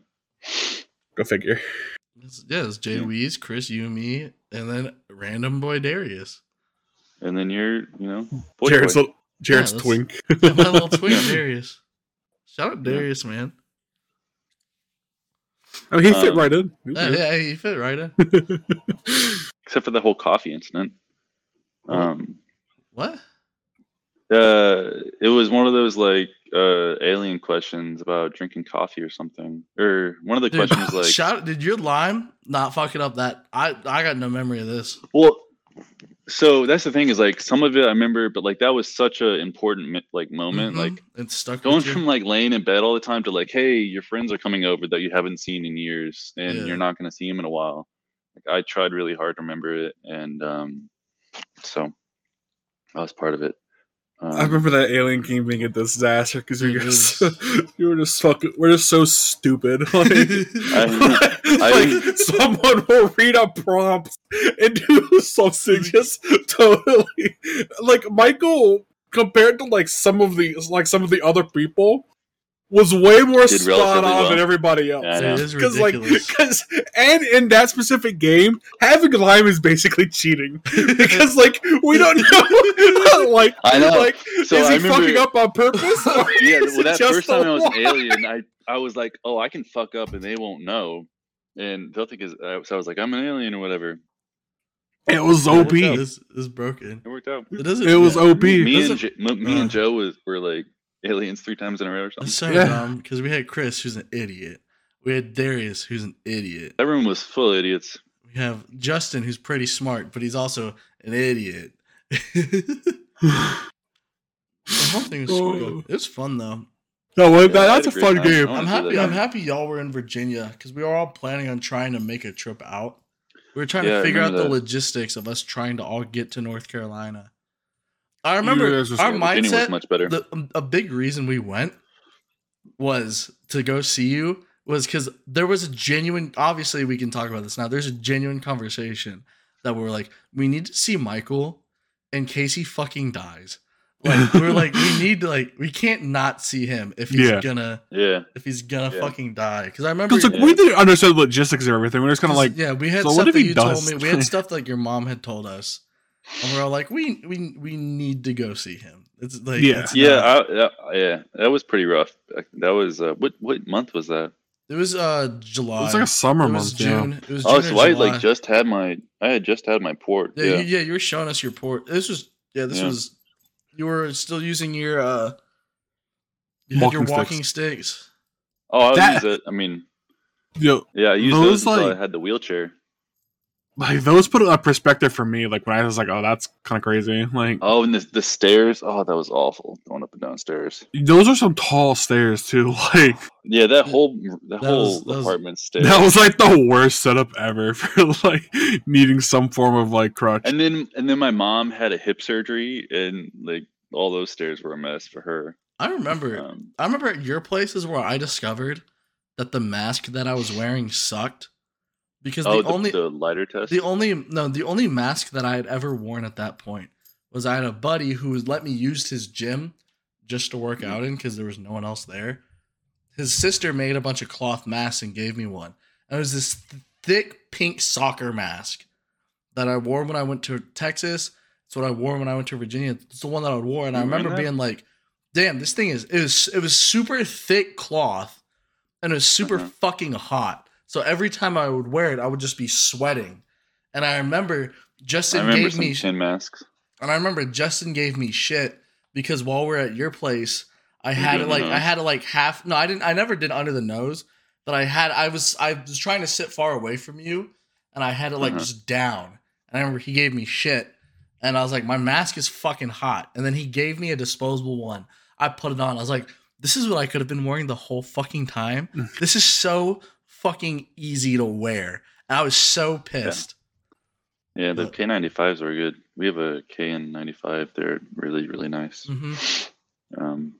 Go figure. It's- yeah, it's Jay Yeah. Weeze, Chris, you, me, and then random boy Darius. And then you're, you know, boy Jared's toy. little, Jared's Yeah, twink. Yeah, my little twink, Yeah. Darius. Shout out Yeah. Darius, man. I mean, he fit Um, right in. He Yeah, yeah, he fit right in. Except for the whole coffee incident. Um, What? uh, it was one of those like uh alien questions about drinking coffee or something. Or one of the Dude, questions like, shout did your Lyme not fucking up that I I got no memory of this. well, so that's the thing is like some of it I remember, but like that was such a important like moment, Mhm. like. it's stuck Going from like laying in bed all the time to like, hey, your friends are coming over that you haven't seen in years, and Yeah. you're not going to see them in a while. Like I tried really hard to remember it, and um, so that was part of it. Um, I remember that alien game being a disaster because you It guys, is. you were just fucking. We're just so stupid. Like, I- like, I- someone will read a prompt and do something just totally like Michael compared to like some of the like some of the other people was way more Did spot on well. than everybody else. Yeah, I it know. is Because like, because and in that specific game, having Lyme is basically cheating because like we don't know, like I know. like So is I he remember- fucking up on purpose? or yeah, is well, that just first time I was an lie? alien, I I was like, oh, I can fuck up and they won't know, and they'll think is. Uh, so I was like, I'm an alien or whatever. It was OP. worked out. It It's, it's broken. It worked out. It doesn't. was yeah. OP. Me Doesn't- and J- m- me uh. and Joe was were like aliens three times in a row or something. That's so Yeah. dumb because we had Chris, who's an idiot. We had Darius, who's an idiot. That room was full of idiots. We have Justin, who's pretty smart, but he's also an idiot. the whole thing was Oh. it was fun though. No, well, Yeah, that, that's a a fun time. game. I I'm happy. I'm happy y'all were in Virginia because we were all planning on trying to make a trip out. We were trying Yeah, to figure out remember the logistics of us trying to all get to North Carolina. I remember our was mindset. much better. The, um, a big reason we went was to go see you was because there was a genuine. Obviously, we can talk about this now. There's a genuine conversation that we're like, we need to see Michael in case he fucking dies. Like we're like we need to like we can't not see him if he's Yeah. gonna Yeah. if he's gonna Yeah. fucking die. Because I remember Because like Yeah. we didn't understand the logistics of everything. We are just kind of like, yeah, we had so what stuff that you told me. We had stuff like your mom had told us, and we are all like, we we we need to go see him. It's like Yeah. it's Yeah, not- I, yeah, yeah, that was pretty rough. That was uh, what what month was that? it was uh July. it's like a summer it was month. Yeah. June. It was Oh, so or I July. like just had my I had just had my port. Yeah, Yeah, You, yeah, you were showing us your port. This was yeah, this Yeah. was you were still using your uh you had your Walking walking sticks. Oh, I That- use it. I mean, Yo, yeah, I used Those, those until like- I had the wheelchair. Like those put a perspective for me. Like when I was like, oh, that's kind of crazy. Like Oh, and the the stairs. Oh, that was awful going up and down stairs. those are some tall stairs too. Like Yeah, that whole that, That whole was- that was- apartment stairs. that was like the worst setup ever for like needing some form of like crutch. and then and then my mom had a hip surgery, and like all those stairs were a mess for her. I remember Um, I remember at your places where I discovered that the mask that I was wearing sucked. Because oh, the, the, only the lighter test. the only no the only mask that I had ever worn at that point was I had a buddy who let me use his gym just to work Mhm. out in because there was no one else there. His sister made a bunch of cloth masks and gave me one. And it was this th- thick pink soccer mask that I wore when I went to Texas. It's what I wore when I went to Virginia. It's the one that I wore, and I You wearing remember being like, "Damn, this thing is it was it was super thick cloth, and it was super Uh-huh. fucking hot. So every time I would wear it, I would just be sweating. And I remember I Justin remember gave some me chin masks. and I remember Justin gave me shit because while we're at your place, I You had it the like I had it like half. No, I didn't. I never did under the nose, but I had. I was I was trying to sit far away from you, and I had it like Uh-huh. just down. And I remember he gave me shit, and I was like, my mask is fucking hot. And then he gave me a disposable one. I put it on. I was like, this is what I could have been wearing the whole fucking time. this is so fucking easy to wear. And I was so pissed. Yeah, the But- K95s are good. We have a KN95. They're really really nice. hmm Um,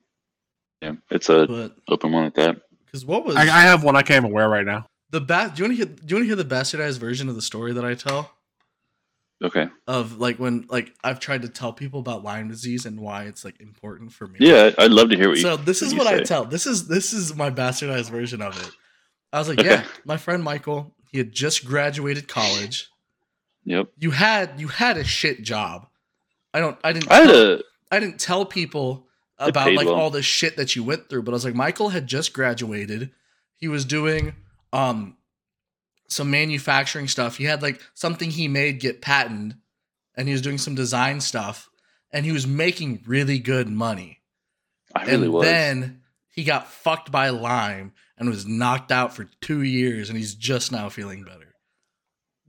yeah, it's a But open one at that. because what was I, I have one I can't even wear right now. The ba- do you want to hear? Do you want to hear the bastardized version of the story that I tell? Okay. Of like when like I've tried to tell people about Lyme disease and why it's like important for me. Yeah, I'd love to hear what you. So this what is you what I tell. This is this is my bastardized version of it. I was like, Okay. yeah, my friend Michael, he had just graduated college. Yep. You had you had a shit job. I don't. I didn't. I had tell- a. I didn't tell people about like well. all the shit that you went through, but I was like, Michael had just graduated. He was doing um some manufacturing stuff. He had like something he made get patented, and he was doing some design stuff, and he was making really good money. I really and was. then he got fucked by Lyme and was knocked out for two years, and he's just now feeling better.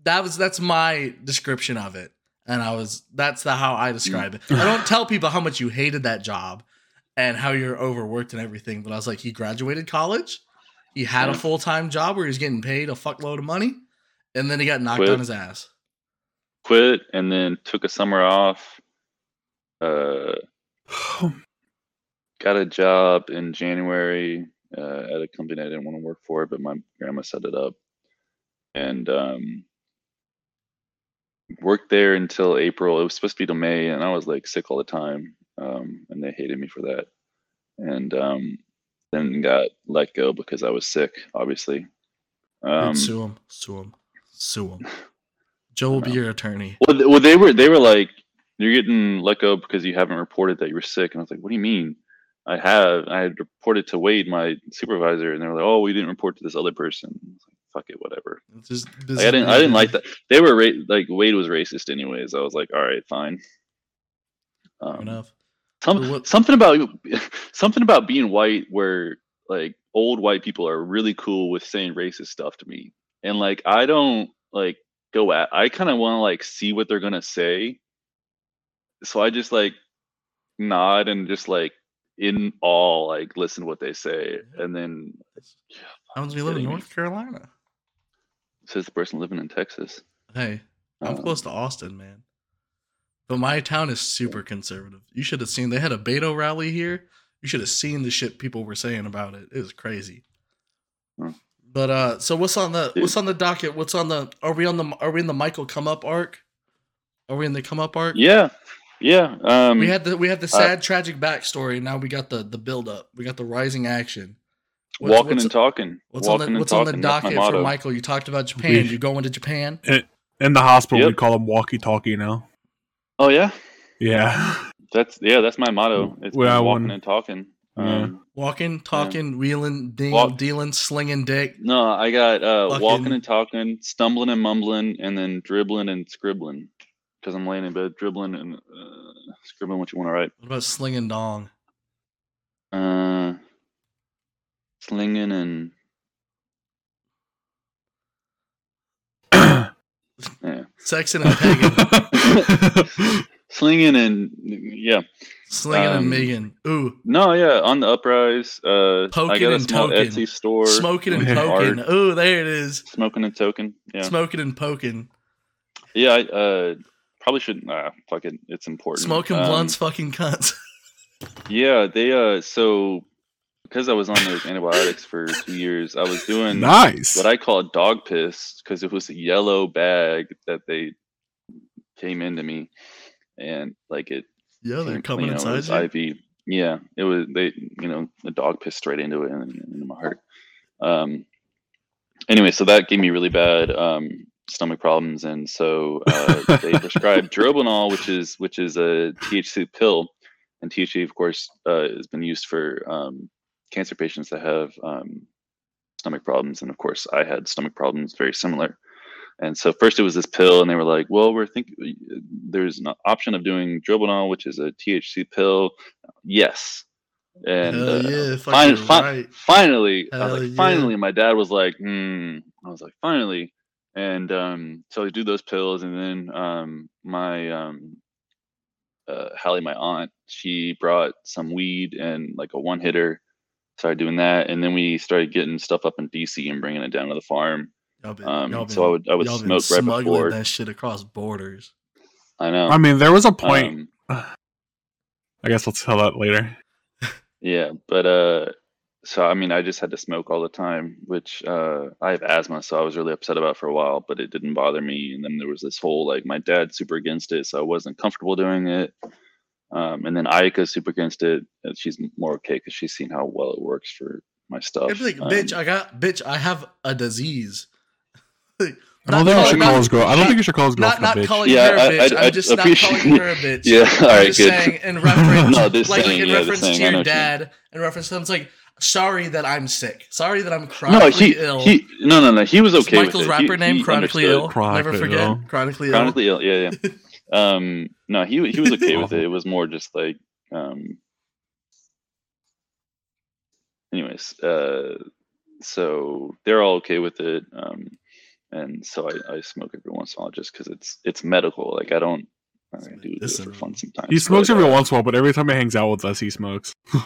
That was that's my description of it, and I was that's the how I describe it. I don't tell people how much you hated that job and how you're overworked and everything, but I was like, he graduated college, he had a full time job where he was getting paid a fuckload of money, and then he got knocked Quit. on his ass. quit and then took a summer off. Uh, got a job in January uh, at a company I didn't want to work for, but my grandma set it up, and um, worked there until April. It was supposed to be till May, and I was like sick all the time, um, and they hated me for that. And um, then got let go because I was sick, obviously. Um, sue him, sue him, sue him. Joe will be your attorney. Well, well, they were they were like, you're getting let go because you haven't reported that you were sick, and I was like, what do you mean? I have. I had reported to Wade, my supervisor, and they were like, oh, we didn't report to this other person. I was like, Fuck it, whatever. It's just Like, I didn't. I didn't like that. They were ra- like Wade was racist, anyways. I was like, all right, fine. Um, enough. some, what- something about something about being white, where like old white people are really cool with saying racist stuff to me, and like I don't like go at. I kind of want to like see what they're gonna say, so I just like nod and just like in all like listen to what they say, and then Happens we live in. North Carolina. says the person living in Texas. Hey, I'm Um, close to Austin, man. But my town is super conservative. You should have seen they had a Beto rally here. You should have seen the shit people were saying about it. It was crazy. Hmm. But uh so what's on the Dude. what's on the docket? What's on the are we on the are we in the Michael come up arc? Are we in the come up arc? Yeah, Yeah. Um, we had the we had the sad tragic backstory. Now we got the the build up. We got the rising action. What's- walking what's- and talking. What's walking on the What's on the talking. Docket for. Michael? You talked about Japan. We- you going to Japan? In the hospital, we call them walkie-talkie now. Oh yeah, Yeah. that's yeah, that's my motto. It's Well, been walking when- and talking. Yeah. Um, Walking, talking, wheeling, ding, Walk- dealing, slinging dick. No, I got uh, walking and talking, stumbling and mumbling, and then dribbling and scribbling. Because I'm laying in bed, dribbling and uh, scribbling what you want to write. What about slinging dong? Uh, slinging and yeah, Sexing and pegging. slinging and yeah. slinging and Um, Megan. Ooh, No, yeah, on the uprise. Uh, I Poking got a and small token. Etsy store. smoking and poking. art. Ooh, there it is. Smoking and token. Yeah, Smoking and poking. yeah. I uh, probably shouldn't. Uh, fucking it's important. Smoking Um, blunts, fucking cunts. Yeah, they uh so because I was on those antibiotics for two years, I was doing nice. what I call dog piss because it was a yellow bag that they came into me, and like it. Yeah, they're came- coming you know, inside was you. IV. Yeah, it was they. You know, the dog pissed straight into it and into my heart. Um. Anyway, so that gave me really bad um stomach problems, and so uh, they prescribed Dronabinol, which is which is a THC pill, and THC, of course, uh, has been used for um, cancer patients that have um, stomach problems, and of course, I had stomach problems very similar. And so first it was this pill, and they were like, "Well, we're thinking there's an option of doing Dronabinol, which is a THC pill." Yes, and uh, yeah, fin- fin- right. finally, I was like, yeah. finally, my dad was like, hmm. I was like, finally. And um, so I do those pills, and then um, my um, uh, Hallie, my aunt, she brought some weed and like a one hitter. Started doing that, and then we started getting stuff up in DC and bringing it down to the farm. Been, Um, y'all so I would I would smoke right before. that shit across borders. I know. I mean, there was a point. Um, I guess let's tell that later. Yeah, but uh so I mean I just had to smoke all the time, which uh I have asthma, so I was really upset about for a while, but it didn't bother me. And then there was this whole like my dad's super against it, so I wasn't comfortable doing it. Um and then Ayaka's super against it. and she's more okay because she's seen how well it works for my stuff. I'd be like, Um, bitch, I got, bitch, I have a disease. Like, I don't not think you should call his girl. I don't think you should call his Not, not bitch. calling Yeah, her a I- bitch. I- I, I am just not appreciate- calling her a bitch. Yeah, all right, I'm right, just good. saying in reference, No, this like saying, in yeah, the reference saying, to I know your what you mean. dad, in reference to him, it's like, sorry that I'm sick. Sorry that I'm chronically No, he ill. he no no no he was It's okay with Michael's it. rapper He- name, he chronically understood. ill. Chronically Never forget, ill. chronically ill. chronically ill yeah yeah um no he he was okay with it it was more just like um anyways uh so they're all okay with it um and so i i smoke every once in a while just because it's it's medical like i don't I do do Listen, for fun sometimes. He smokes but, every uh, once in a while, but every time he hangs out with us, he smokes.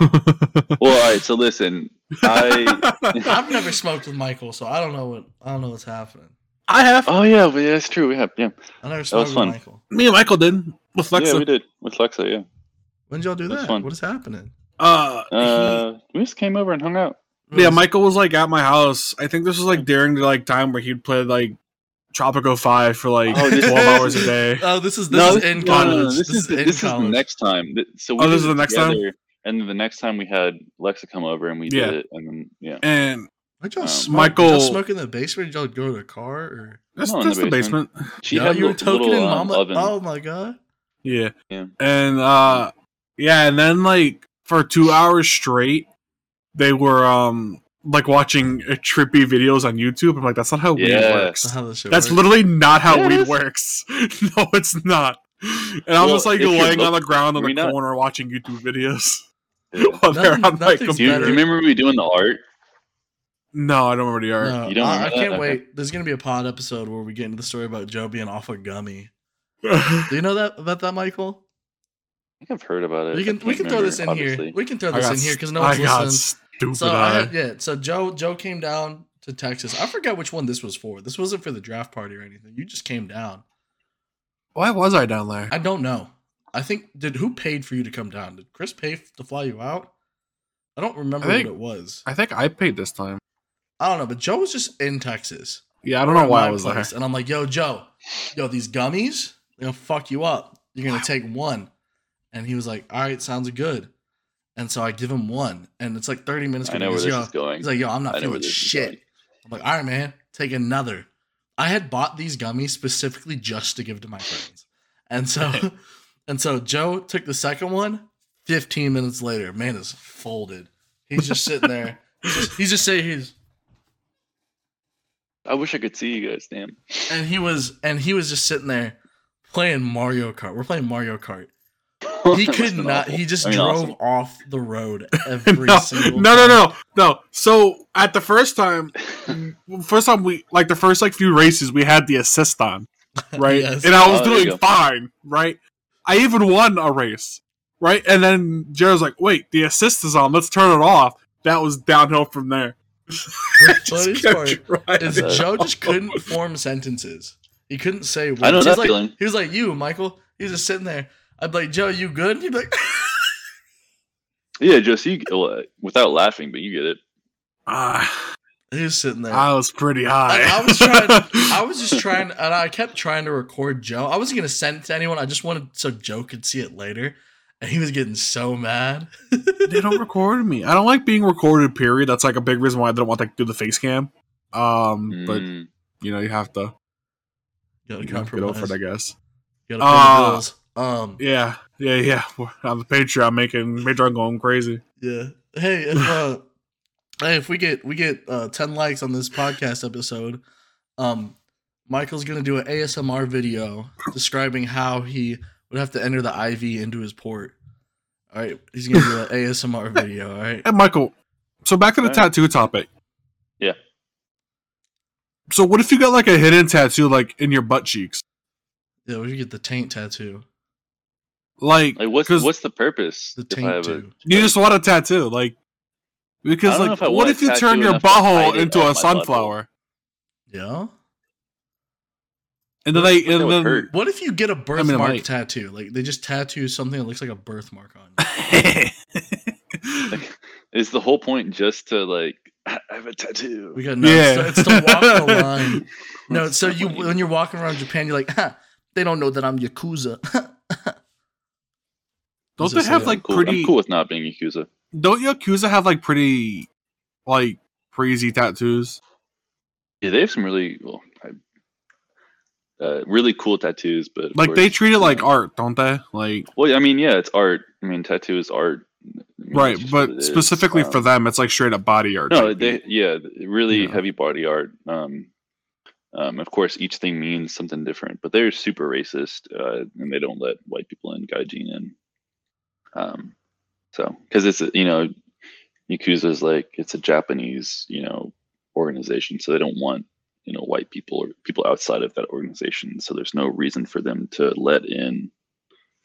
Well, all right. So listen, I I've never smoked with Michael, so I don't know what I don't know what's happening. I have. oh yeah, but yeah, that's true. We have yeah, I never was smoked with fun. Michael. Me and Michael did with Lexa. yeah, we did with Lexa. Yeah, When did y'all do That's that? fun. What is happening? Uh, he- uh, we just came over and hung out. yeah, Michael was like at my house. I think this was like during the like time where he'd play like Tropico Five for like Oh, this- twelve hours a day. Oh, this is this no, is in no, no, no, college. This, is the, in this is the next time. So we Oh, this is the next time? And then the next time we had Lexa come over and we Yeah. did it, and then yeah, And Why'd y'all Um, smoke? Michael- Did y'all smoke in the basement? Did y'all go to a car or? that's, No, that's the the basement. she Yeah, had you were a toking little in um, mama. oven. Oh my god! Yeah. Yeah. And uh yeah, and then like for two hours straight, they were um like watching uh, trippy videos on YouTube. I'm like, that's not how weed works. That's how That's works. literally not how Yeah, weed works. no, it's not. And I'm just like if you're laying on the ground in the not- corner watching YouTube videos Yeah. while Nothing- on my nothing's Do you, computer. do you remember we doing the art? No, I don't remember the art. No, You don't I, I can't Okay. wait. There's gonna be a pod episode where we get into the story about Joe being off a gummy. Do you know that about that, Michael? I think I've heard about it. We can we can't can throw this in remember, here. We can throw got this in here because no I one's listening. Stupid So I eye. yeah, so Joe Joe came down to Texas. I forgot which one this was for. This wasn't for the draft party or anything. You just came down. Why was I down there? I don't know. I think did who paid for you to come down? Did Chris pay f- to fly you out? I don't remember I think- what it was. I think I paid this time. I don't know, but Joe was just in Texas. Yeah, I don't know why I was place, there. And I'm like, yo, Joe, yo, these gummies, they're gonna fuck you up. You're gonna take one. And he was like, "All right, sounds good." And so I give him one, and it's like 30 minutes. I know where he's, this "Yo," is going. He's like, "Yo, I'm not I feeling shit." I'm like, "All right, man, take another." I had bought these gummies specifically just to give to my friends, and so, and so Joe took the second one. 15 minutes later, man is folded. He's just sitting there. He's just, he's just saying he's I wish I could see you guys. Damn. and he was and he was just sitting there playing Mario Kart. We're playing Mario Kart. He could not. He just I mean, drove awesome. off the road every no, single. no, no, time. no, no. So at the first time, first time we like the first like few races, we had the assist on, right? Yes. And I was Oh, doing fine, right? I even won a race, right? And then Jared's like, "Wait, the assist is on. Let's turn it off." That was downhill from there. The Just funniest kept part driving. is Joe just couldn't form sentences. He couldn't say words. I know that like, feeling. He was like, "You, Michael." He was just sitting there. I'd be like, "Joe, you good?" He'd be like, Yeah, just you without laughing, but you get it. Ah, "He was sitting there." I was pretty high. I, I was trying. I was just trying, and I kept trying to record Joe. I wasn't gonna send it to anyone. I just wanted so Joe could see it later, and he was getting so mad. they don't record me. I don't like being recorded. Period. That's like a big reason why I don't want to do the face cam. Um, but Mm. you know you have to You gotta you know, get compromise. over it, I guess. You gotta pay Uh, the bills. Um, Yeah, yeah, yeah. On the Patreon, making Patreon going crazy. yeah. Hey, if uh, hey, if we get we get uh ten likes on this podcast episode, um, Michael's gonna do an ASMR video describing how he would have to enter the IV into his port. All right, he's gonna do an ASMR video. All right. And Michael, so back to the Alright. tattoo topic. Yeah. So what if you got like a hidden tattoo like in your butt cheeks? Yeah, we should get the taint tattoo. Like, Like, what's 'cause what's the purpose? The if I taint have a, too. you just want a tattoo, like because I don't know like if what if you turn your enough to butthole into a my butthole. sunflower? Yeah. And then they and then hurt. What if you get a mean, it birthmark tattoo? Like they just tattoo something that looks like a birthmark on you. Is the whole point just to like I have a tattoo? We got no. Yeah. It's, to, it's to walk the line. No, so you when you're walking around Japan, you're like, ha, they don't know that I'm yakuza. Don't they have like- I'm cool. pretty? I'm cool with not being Yakuza. Don't Yakuza have like pretty like crazy tattoos? Yeah, they have some really well, I, uh, really cool tattoos, but Like they treat it like know- art, don't they? Like Well, I mean, yeah, it's art. I mean, tattoo is art. I mean, right, that's just what but specifically for Um, them, it's like straight up body art. No, they yeah, really Yeah. heavy body art. Um, um, of course, each thing means something different, but they're super racist, uh, and they don't let white people in gaijin in. Um, so because it's you know, Yakuza is like it's a Japanese you know organization, so they don't want you know white people or people outside of that organization. So there's no reason for them to let in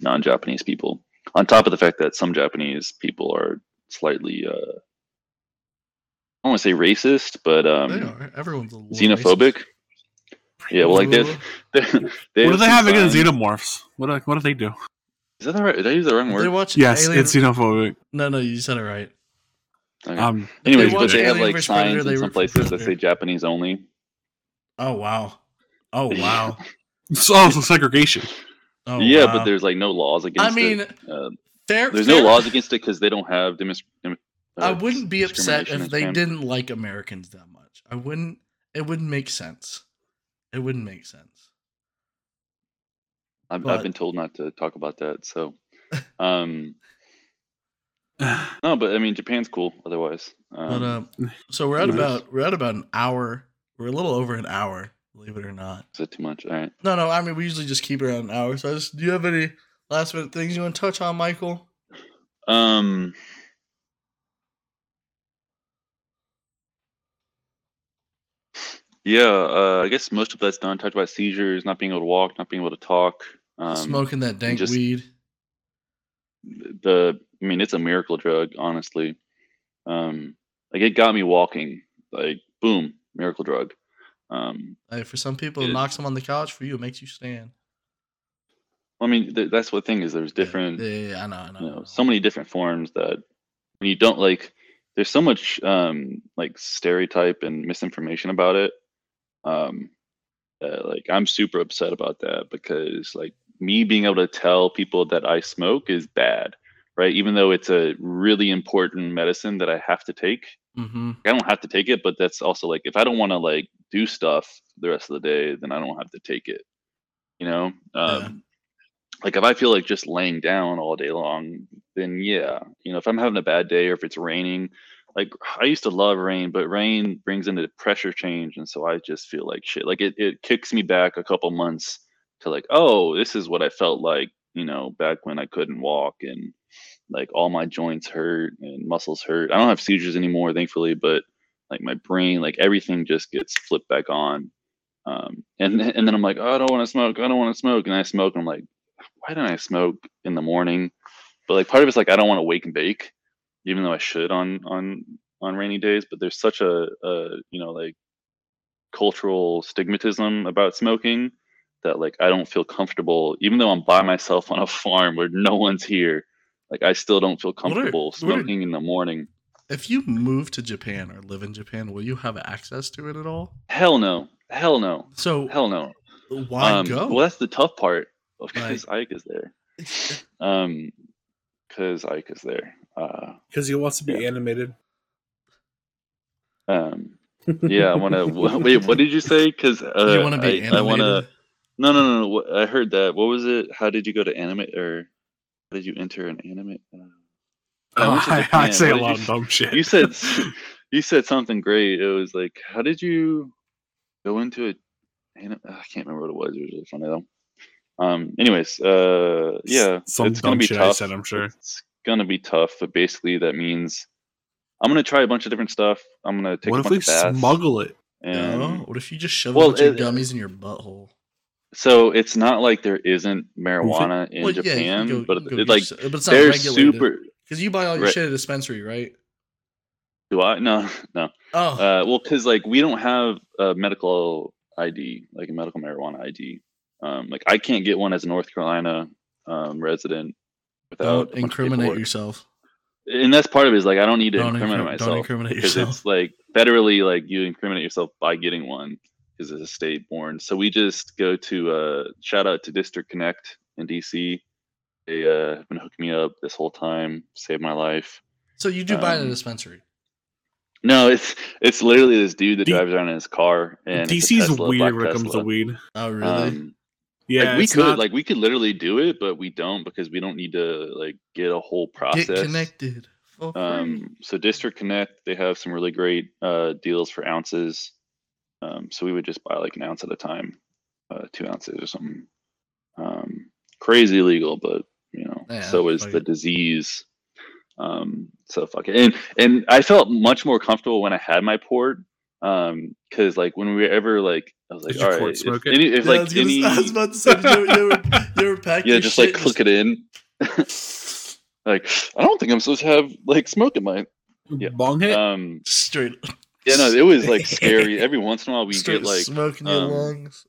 non-Japanese people. On top of the fact that some Japanese people are slightly uh, I don't want to say racist, but they um, are. Everyone's a xenophobic. racist. Yeah, well, like they, Ooh. they, they What do they have against xenomorphs? What do, what do they do? Is that the right? Did I use the wrong word? They word? watch Yes, Alien. it's xenophobic. no, no, you said it right. Okay. Um, Anyways, they but watch they have like vs. Predator, signs in some root for places that say Japanese only. Oh wow. Oh wow. it's also segregation. Oh, yeah, wow. but there's like no laws against I mean, it. Uh, fair. there's fair- no laws against it because they don't have demis- dem- uh, I wouldn't be upset if they Japan. didn't like Americans that much. I wouldn't. It wouldn't make sense. It wouldn't make sense. I've, I've been told not to talk about that. So, um, no, but I mean, Japan's cool. Otherwise, um, But uh, so we're at nice. about we're at about an hour. We're a little over an hour, believe it or not. is it too much? All right. No, no. I mean, we usually just keep it around an hour. So, I just, do you have any last minute things you want to touch on, Michael? Um, yeah, uh, I guess most of that's done. Talked about seizures, not being able to walk, not being able to talk. Um, Smoking that dank just- weed. the I mean, it's a miracle drug, honestly. Um, like it got me walking. Like boom, miracle drug. Um, Hey, for some people, it Yeah. knocks them on the couch. For you, it makes you stand. I mean, th- that's what thing is. There's different, Yeah, yeah, yeah, I know, I know. you I know. so many different forms that when you don't like. There's so much um, like stereotype and misinformation about it. Um, uh, like I'm super upset about that because like me being able to tell people that I smoke is bad, right? Even though it's a really important medicine that I have to take. Mm-hmm. I don't have to take it, but that's also like if I don't want to like do stuff the rest of the day, then I don't have to take it. You know, um, Yeah. like if I feel like just laying down all day long, then yeah, you know, if I'm having a bad day or if it's raining, like I used to love rain, but rain brings in a pressure change, and so I just feel like shit. Like it, it kicks me back a couple months to like, oh, this is what I felt like, you know, back when I couldn't walk and like all my joints hurt and muscles hurt. I don't have seizures anymore, thankfully, but like my brain, like everything just gets flipped back on. Um, and and then I'm like, oh, I don't want to smoke. I don't want to smoke, and I smoke. And I'm like, why didn't I smoke in the morning? But like part of it's like I don't want to wake and bake, even though I should on on on rainy days. But there's such a, a you know like cultural stigmatism about smoking that like I don't feel comfortable, even though I'm by myself on a farm where no one's here. Like I still don't feel What are- comfortable what are- smoking in the morning. If you move to Japan or live in Japan, will you have access to it at all? Hell no, hell no, So hell no. why um, go? Well, that's the tough part because Ike is there. Um, because Ike is there. Uh, Because he wants to be Yeah. animated. um, yeah, I want to. wait, what did you say? Because uh, you want to be I, animated? I want to. No, no, no, no. I heard that. What was it? How did you go to animate or how did you enter an animate? Uh, I Oh, I, I Japan. say a What lot you- of dumb shit. you said you said something great. It was like, how did you go into it? I can't remember what it was. It was really funny though. Um. Anyways, uh, yeah, Some it's gonna be shit tough. I said, I'm sure. It's gonna be tough, but basically that means I'm gonna try a bunch of different stuff. I'm gonna take what a if we bunch of smuggle it? and no? What if you just shove Well, a bunch of it- gummies in your butthole? So it's not like there isn't marijuana in Well, yeah, Japan, go- but it, like but it's not they're regulated. super. Because you buy all your Right. shit at a dispensary, right? Do I? No, no. Oh, Uh, well, because like we don't have a medical ID, like a medical marijuana ID. Um, like I can't get one as a North Carolina um, resident without don't incriminate yourself. And that's part of it is like I don't need to Don't, incriminate incri- myself don't incriminate because yourself. it's like federally like you incriminate yourself by getting one because it's a state born. So we just go to uh, shout out to District Connect in DC. They uh, have been hooking me up this whole time, saved my life. So you do buy it at a um, dispensary. No, it's it's literally this dude that D- drives around in his car and DC's Tesla, weird black when it comes to weed. Oh, really? Um, Yeah, like we could not- like we could literally do it, but we don't because we don't need to like get a whole process. Get connected. For. Um, so District Connect, they have some really great uh, deals for ounces. Um, so we would just buy like an ounce at a time, uh, two ounces or something. Um, crazy legal, but you know, Yeah, so is the disease. Um, so fuck it. And and I felt much more comfortable when I had my port. Um, because like when we were ever like, I was like, Did you all right, port if, it? any, if Yeah, I like was gonna- any, I was about to say, you, ever- you, ever, you ever pack yeah, just shit like and click it in. like I don't think I'm supposed to have like smoke in my yeah. bong hit. um straight, yeah no it was like scary. Every once in a while we get like smoking your um, lungs.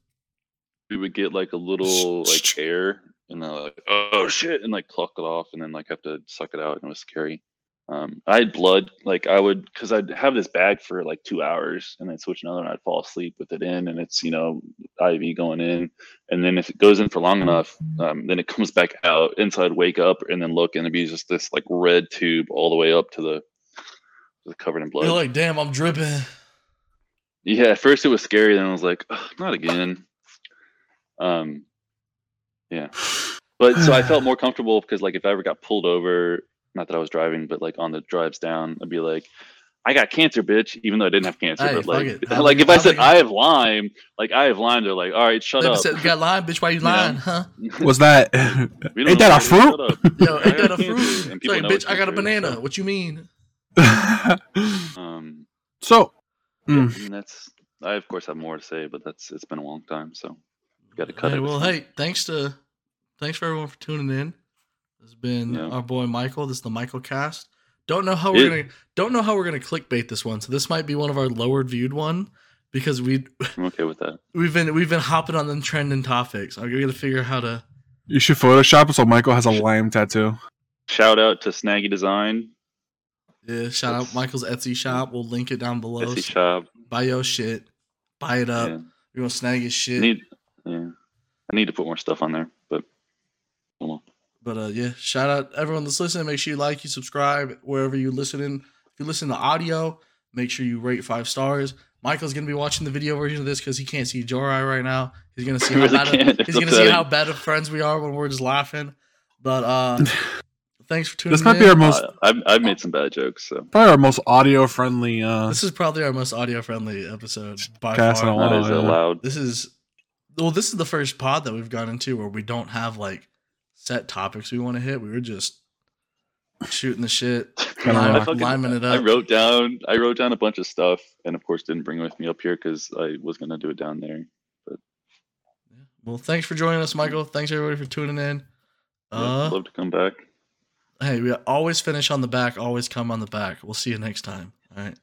we would get like a little like air and then like oh shit and like pluck it off and then like have to suck it out and it was scary. Um i had blood like i would because i'd have this bag for like two hours and then switch another and i'd fall asleep with it in and it's you know iv going in and then if it goes in for long enough um, then it comes back out and so i'd wake up and then look and it'd be just this like red tube all the way up to the, the covered in blood You're like, damn, I'm dripping. yeah, at first it was scary, then I was like, "Ugh, not again. Um, yeah, but so I felt more comfortable because like if I ever got pulled over, not that I was driving, but like on the drives down, I'd be like, I got cancer, bitch, even though I didn't have cancer. Hey, but fuck like, it. Like if I said I have Lyme, like I have Lyme, they're like, all right, shut up. said, you got lying, bitch. Why you You know? lying, huh? Was that? Ain't that a fruit? shut up. Yo, ain't that a fruit? and It's like, bitch, I got a banana. What you mean? Um, so, yeah, mm, I mean, that's I of course have more to say, but that's it's been a long time, so got to cut Hey, it. well, hey, thanks to thanks for everyone for tuning in. This has been Yeah. our boy Michael. This is the Michael Cast. Don't know how we're Yeah. gonna don't know how we're gonna clickbait this one. So this might be one of our lower viewed one because we I'm okay with that. we've been we've been hopping on the trending topics. I'm gonna figure out how to. you should Photoshop it so Michael has a lime tattoo. Shout out to Snaggy Design, Yeah, shout out Michael's Etsy shop. We'll link it down below. Etsy shop. Buy your shit. Buy it up. Yeah. You're gonna snag his I shit. need, yeah, I need to put more stuff on there, but But uh, yeah, shout out everyone that's listening. Make sure you like, you subscribe wherever you're listening. If you listen to audio, make sure you rate five stars. Michael's gonna be watching the video version of this because he can't see Jorai right now. He's gonna see how really bad of, It's he's gonna see how bad of friends we are when we're just laughing. But uh, thanks for tuning This might in. be our most Uh, I've, I've made some bad jokes, so probably our most audio friendly. Uh, This is probably our most audio friendly episode by Cast in far. while. not as yeah. loud. This is well, this is the first pod that we've gone into where we don't have like set topics we want to hit. We were just shooting the shit, Kinda lime- I fucking- liming it up. I wrote down I wrote down a bunch of stuff, and of course didn't bring it with me up here because I was gonna do it down there. Well, thanks for joining us, Michael. Thanks everybody for tuning in. Yeah, Uh, love to come back. Hey, we always finish on the back, always come on the back. We'll see you next time. All right.